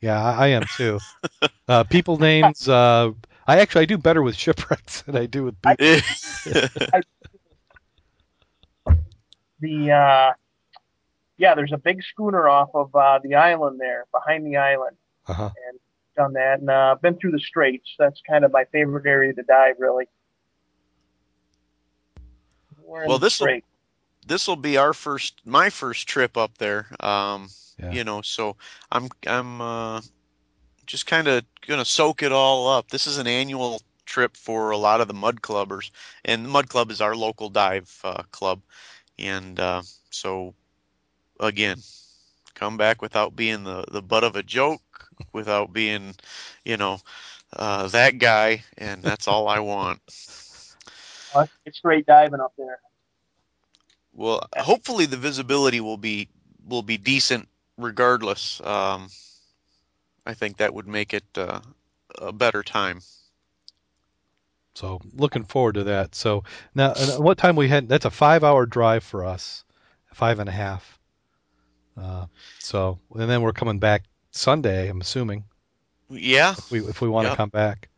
Yeah, I, I am too. uh, people names. Uh, I actually I do better with shipwrecks than I do with people. The uh, yeah, there's a big schooner off of uh, the island there, behind the island. Uh-huh. Done that, and uh, been through the straits. That's kind of my favorite area to dive, really. We're Well, this'll- this will be our first, my first trip up there. Um, Yeah. you know, so I'm I'm uh, just kind of gonna soak it all up. This is an annual trip for a lot of the mud clubbers, and the mud club is our local dive uh, club, and uh, so again, come back without being the the butt of a joke, without being, you know, uh, that guy, and that's all I want. Uh, It's great diving up there. Well, hopefully the visibility will be will be decent regardless. Um, I think that would make it uh, a better time. So looking forward to that. So now, what time we had? That's a five-hour drive for us, five and a half. Uh, so and then we're coming back Sunday. I'm assuming Yeah. if we if we want to Yep. come back.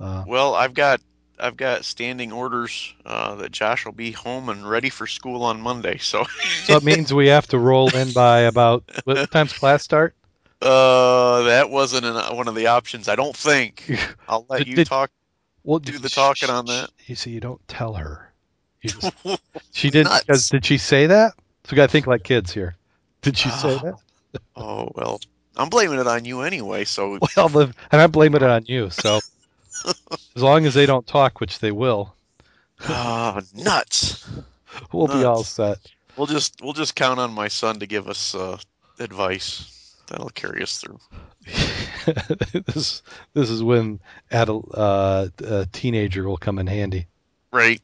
Uh, Well, I've got I've got standing orders uh, that Josh will be home and ready for school on Monday. So, so it means we have to roll in by about what time's class start? uh, that wasn't an, one of the options. I don't think. I'll let Did- you did- talk. Well, Do the talking sh- on that. You see, you don't tell her. Just, she did because did she say that? So we got to think like kids here. Did she say that? oh well, I'm blaming it on you anyway. So Well, the, and I'm blaming it on you. So as long as they don't talk, which they will, Ah, nuts. we'll be all set. We'll just we'll just count on my son to give us uh, advice. That'll carry us through. this this is when adult, uh, a teenager will come in handy. Right,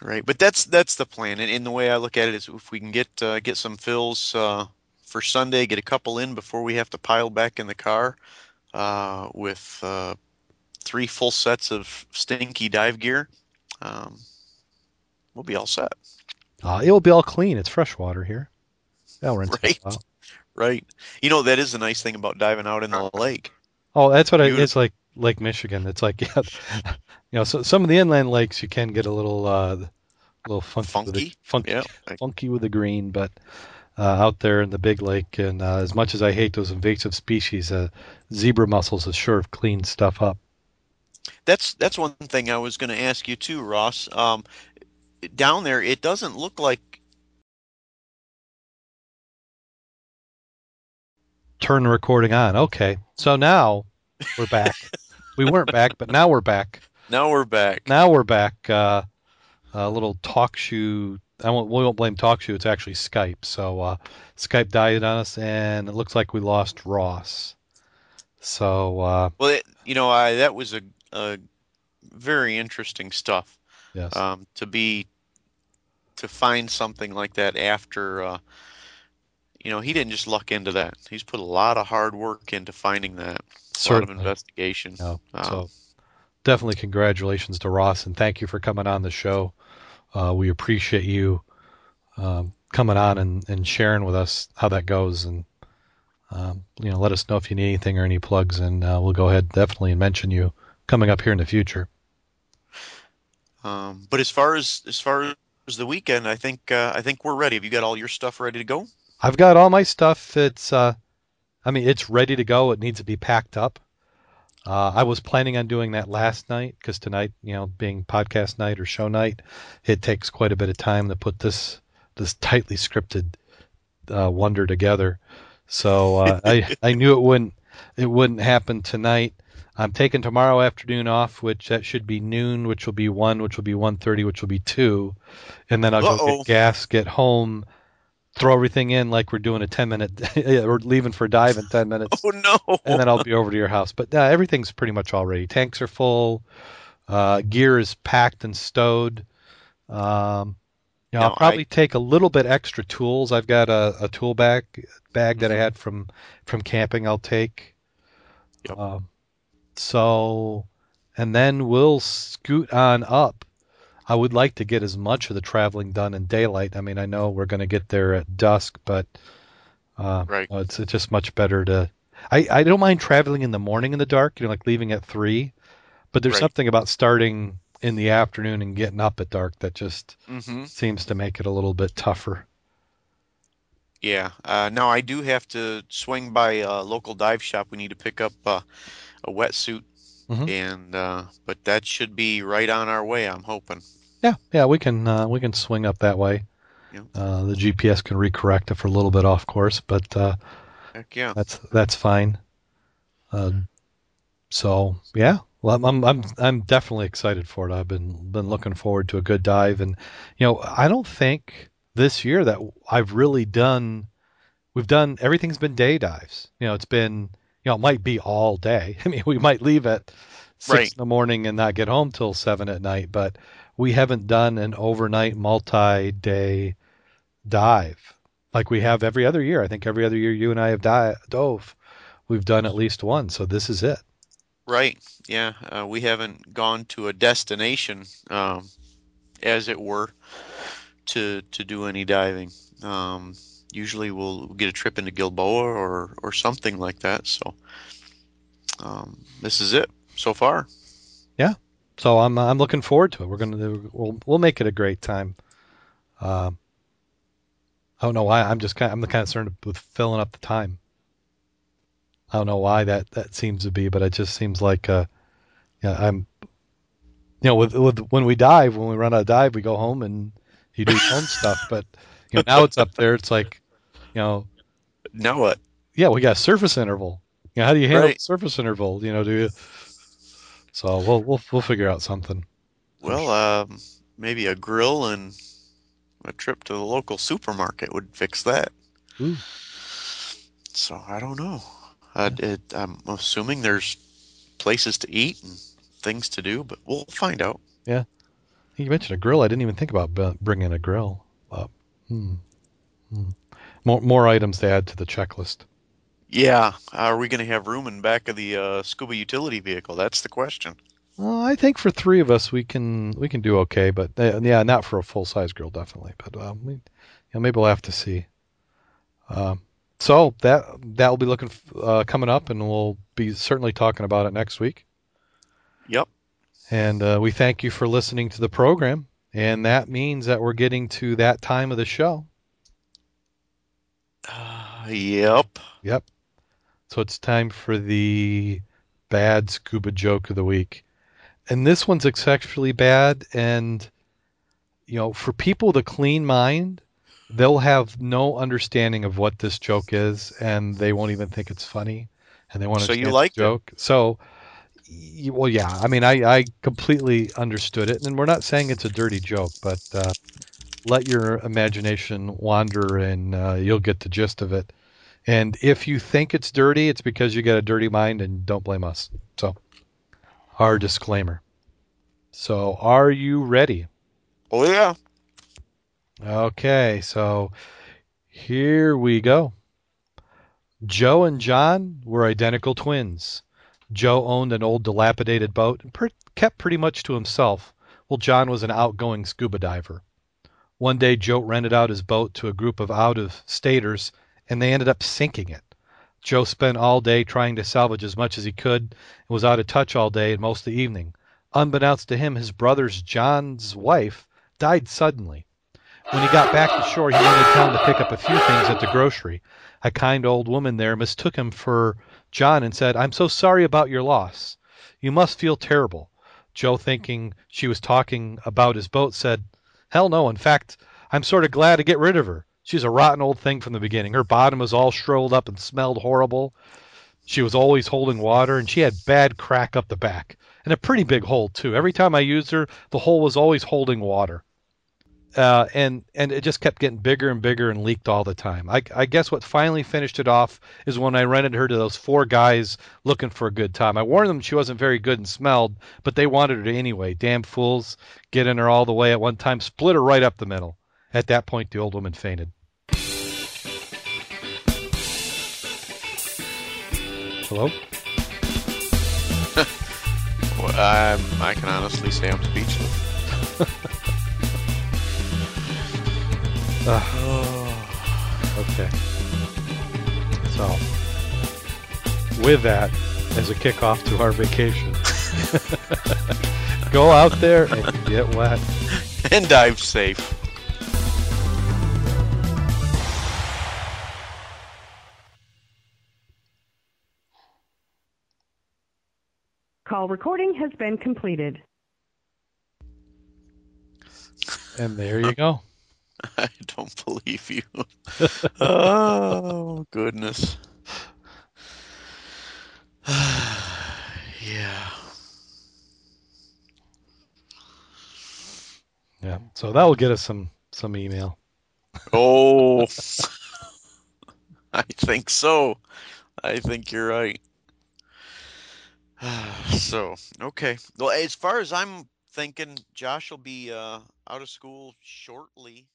right. But that's that's the plan, and, and the way I look at it is, if we can get uh, get some fills uh, for Sunday, get a couple in before we have to pile back in the car, uh, with uh, three full sets of stinky dive gear, um, we'll be all set. Uh, it will be all clean. It's fresh water here. That'll rinse Right. Right. You know that is the nice thing about diving out in the lake. Oh, that's what I, it's like Lake Michigan. It's like yeah, you know, so some of the inland lakes you can get a little uh, a little funky, with the, Funky? funky, Yeah. Funky with the green, but uh, out there in the big lake, and uh, as much as I hate those invasive species, uh, zebra mussels is sure have cleaned stuff up. That's that's one thing I was going to ask you too, Ross. Um, down there, it doesn't look like Turn the recording on. Okay, so now we're back. we weren't back, but now we're back. now we're back. Now we're back. Uh, a little TalkShoe. I won't. We won't blame TalkShoe. It's actually Skype. So uh, Skype died on us, and it looks like we lost Ross. So uh, Well, it, you know, I that was a, a very interesting stuff. yes, Um, to be to find something like that after, uh, you know, he didn't just luck into that. He's put a lot of hard work into finding that. A lot of investigation. No, Um, so definitely congratulations to Ross and thank you for coming on the show. Uh, we appreciate you um, coming on and, and sharing with us how that goes and um, you know let us know if you need anything or any plugs and uh, we'll go ahead definitely and mention you coming up here in the future. Um, but as far as as far as the weekend, I think uh, I think we're ready. Have you got all your stuff ready to go? I've got all my stuff. It's uh, I mean it's ready to go. It needs to be packed up. Uh, I was planning on doing that last night because tonight, you know, being podcast night or show night, it takes quite a bit of time to put this this tightly scripted uh, wonder together. So uh, I I knew it wouldn't it wouldn't happen tonight. I'm taking tomorrow afternoon off, which that should be noon, which will be one, which will be one thirty, which will be two, and then I'll go Uh-oh. get gas, get home, throw everything in like we're doing a ten minute, we're leaving for dive in ten minutes Oh no! and then I'll be over to your house. But uh, everything's pretty much all ready. Tanks are full. Uh, gear is packed and stowed. Um, you know, No, I'll probably take a little bit extra tools. I've got a, a tool bag bag that I Mhm. had from from camping. I'll take. Yep. Um, so, and then we'll scoot on up. I would like to get as much of the traveling done in daylight. I mean, I know we're going to get there at dusk, but uh, Right. it's, it's just much better to. I, I don't mind traveling in the morning in the dark, you know, like leaving at three, but there's Right. something about starting in the afternoon and getting up at dark that just hmm seems to make it a little bit tougher. Yeah. Uh, now I do have to swing by a local dive shop. We need to pick up uh, a wetsuit, Mhm. and uh, but that should be right on our way. I'm hoping. Yeah, yeah, we can uh, we can swing up that way. Yep. Uh, the GPS can recorrect if we're a little bit off course, but uh, Heck yeah. that's that's fine. Uh, so yeah, well, I'm, I'm I'm I'm definitely excited for it. I've been been looking forward to a good dive, and you know, I don't think this year that I've really done. We've done everything's been day dives. You know, it's been you know it might be all day. I mean, we might leave at six Right. in the morning and not get home till seven at night, but we haven't done an overnight multi-day dive like we have every other year. I think every other year you and I have di- dove, we've done at least one. So this is it. Right. Yeah. Uh, we haven't gone to a destination, um, as it were, to to do any diving. Um, usually we'll get a trip into Gilboa or or something like that. So um, this is it so far. Yeah. So I'm I'm looking forward to it. We're gonna we'll we'll make it a great time. Um, I don't know why. I'm just kind. I'm the kind of concerned with filling up the time. I don't know why that that seems to be, but it just seems like uh, yeah, I'm. You know, with with when we dive, when we run out of dive, we go home and you do own stuff. But you know, now it's up there. It's like, you know, Now what? yeah, we got surface interval. You know, how do you handle Right. surface interval? You know, do you? So we'll we'll we'll figure out something. Well, um, maybe a grill and a trip to the local supermarket would fix that. Ooh. So I don't know. Uh, it, I'm assuming there's places to eat and things to do, but we'll find out. Yeah. You mentioned a grill. I didn't even think about bringing a grill up. Hmm. Hmm. More more items to add to the checklist. Yeah, are we going to have room in back of the uh, scuba utility vehicle? That's the question. Well, I think for three of us we can we can do okay, but uh, yeah, not for a full size girl, definitely. But um, we, you know, maybe we'll have to see. Um, so that that will be looking f- uh, coming up, and we'll be certainly talking about it next week. Yep. And uh, we thank you for listening to the program. And that means that we're getting to that time of the show. Uh, yep. Yep. So it's time for the bad scuba joke of the week. And this one's exceptionally bad. And, you know, for people with a clean mind, they'll have no understanding of what this joke is and they won't even think it's funny. And they want to So you the liked it? joke. So, well, yeah. I mean, I, I completely understood it. And we're not saying it's a dirty joke, but uh, let your imagination wander and uh, you'll get the gist of it. And if you think it's dirty, it's because you got a dirty mind and don't blame us. So, our disclaimer. So, are you ready? Oh yeah. Okay, so Here we go. Joe and John were identical twins. Joe owned an old dilapidated boat and per- kept pretty much to himself, while John was an outgoing scuba diver. One day, Joe rented out his boat to a group of out of staters, and they ended up sinking it. Joe spent all day trying to salvage as much as he could and was out of touch all day and most of the evening. Unbeknownst to him, his brother's John's wife died suddenly. When he got back to shore, he went in town to pick up a few things at the grocery. A kind old woman there mistook him for John and said, I'm so sorry about your loss. You must feel terrible. Joe, thinking she was talking about his boat, said, Hell no. In fact, I'm sort of glad to get rid of her. She's a rotten old thing from the beginning. Her bottom was all shriveled up and smelled horrible. She was always holding water, and she had bad crack up the back, and a pretty big hole too. Every time I used her, the hole was always holding water uh, and and it just kept getting bigger and bigger and leaked all the time. I, I guess what finally finished it off is when I rented her to those four guys looking for a good time. I warned them she wasn't very good and smelled, but they wanted her anyway. Damn fools, getting her all the way at one time, split her right up the middle. At that point, the old woman fainted. Hello. Well, I'm, I can honestly say I'm speechless. Okay. So, with that, as a kickoff to our vacation, go out there and get wet. and dive safe. Call recording has been completed. And there you go. I don't believe you. oh goodness. yeah. Yeah. So that will get us some some email. Oh. I think so. I think you're right. so, okay. Well, as far as I'm thinking, Josh will be uh, out of school shortly.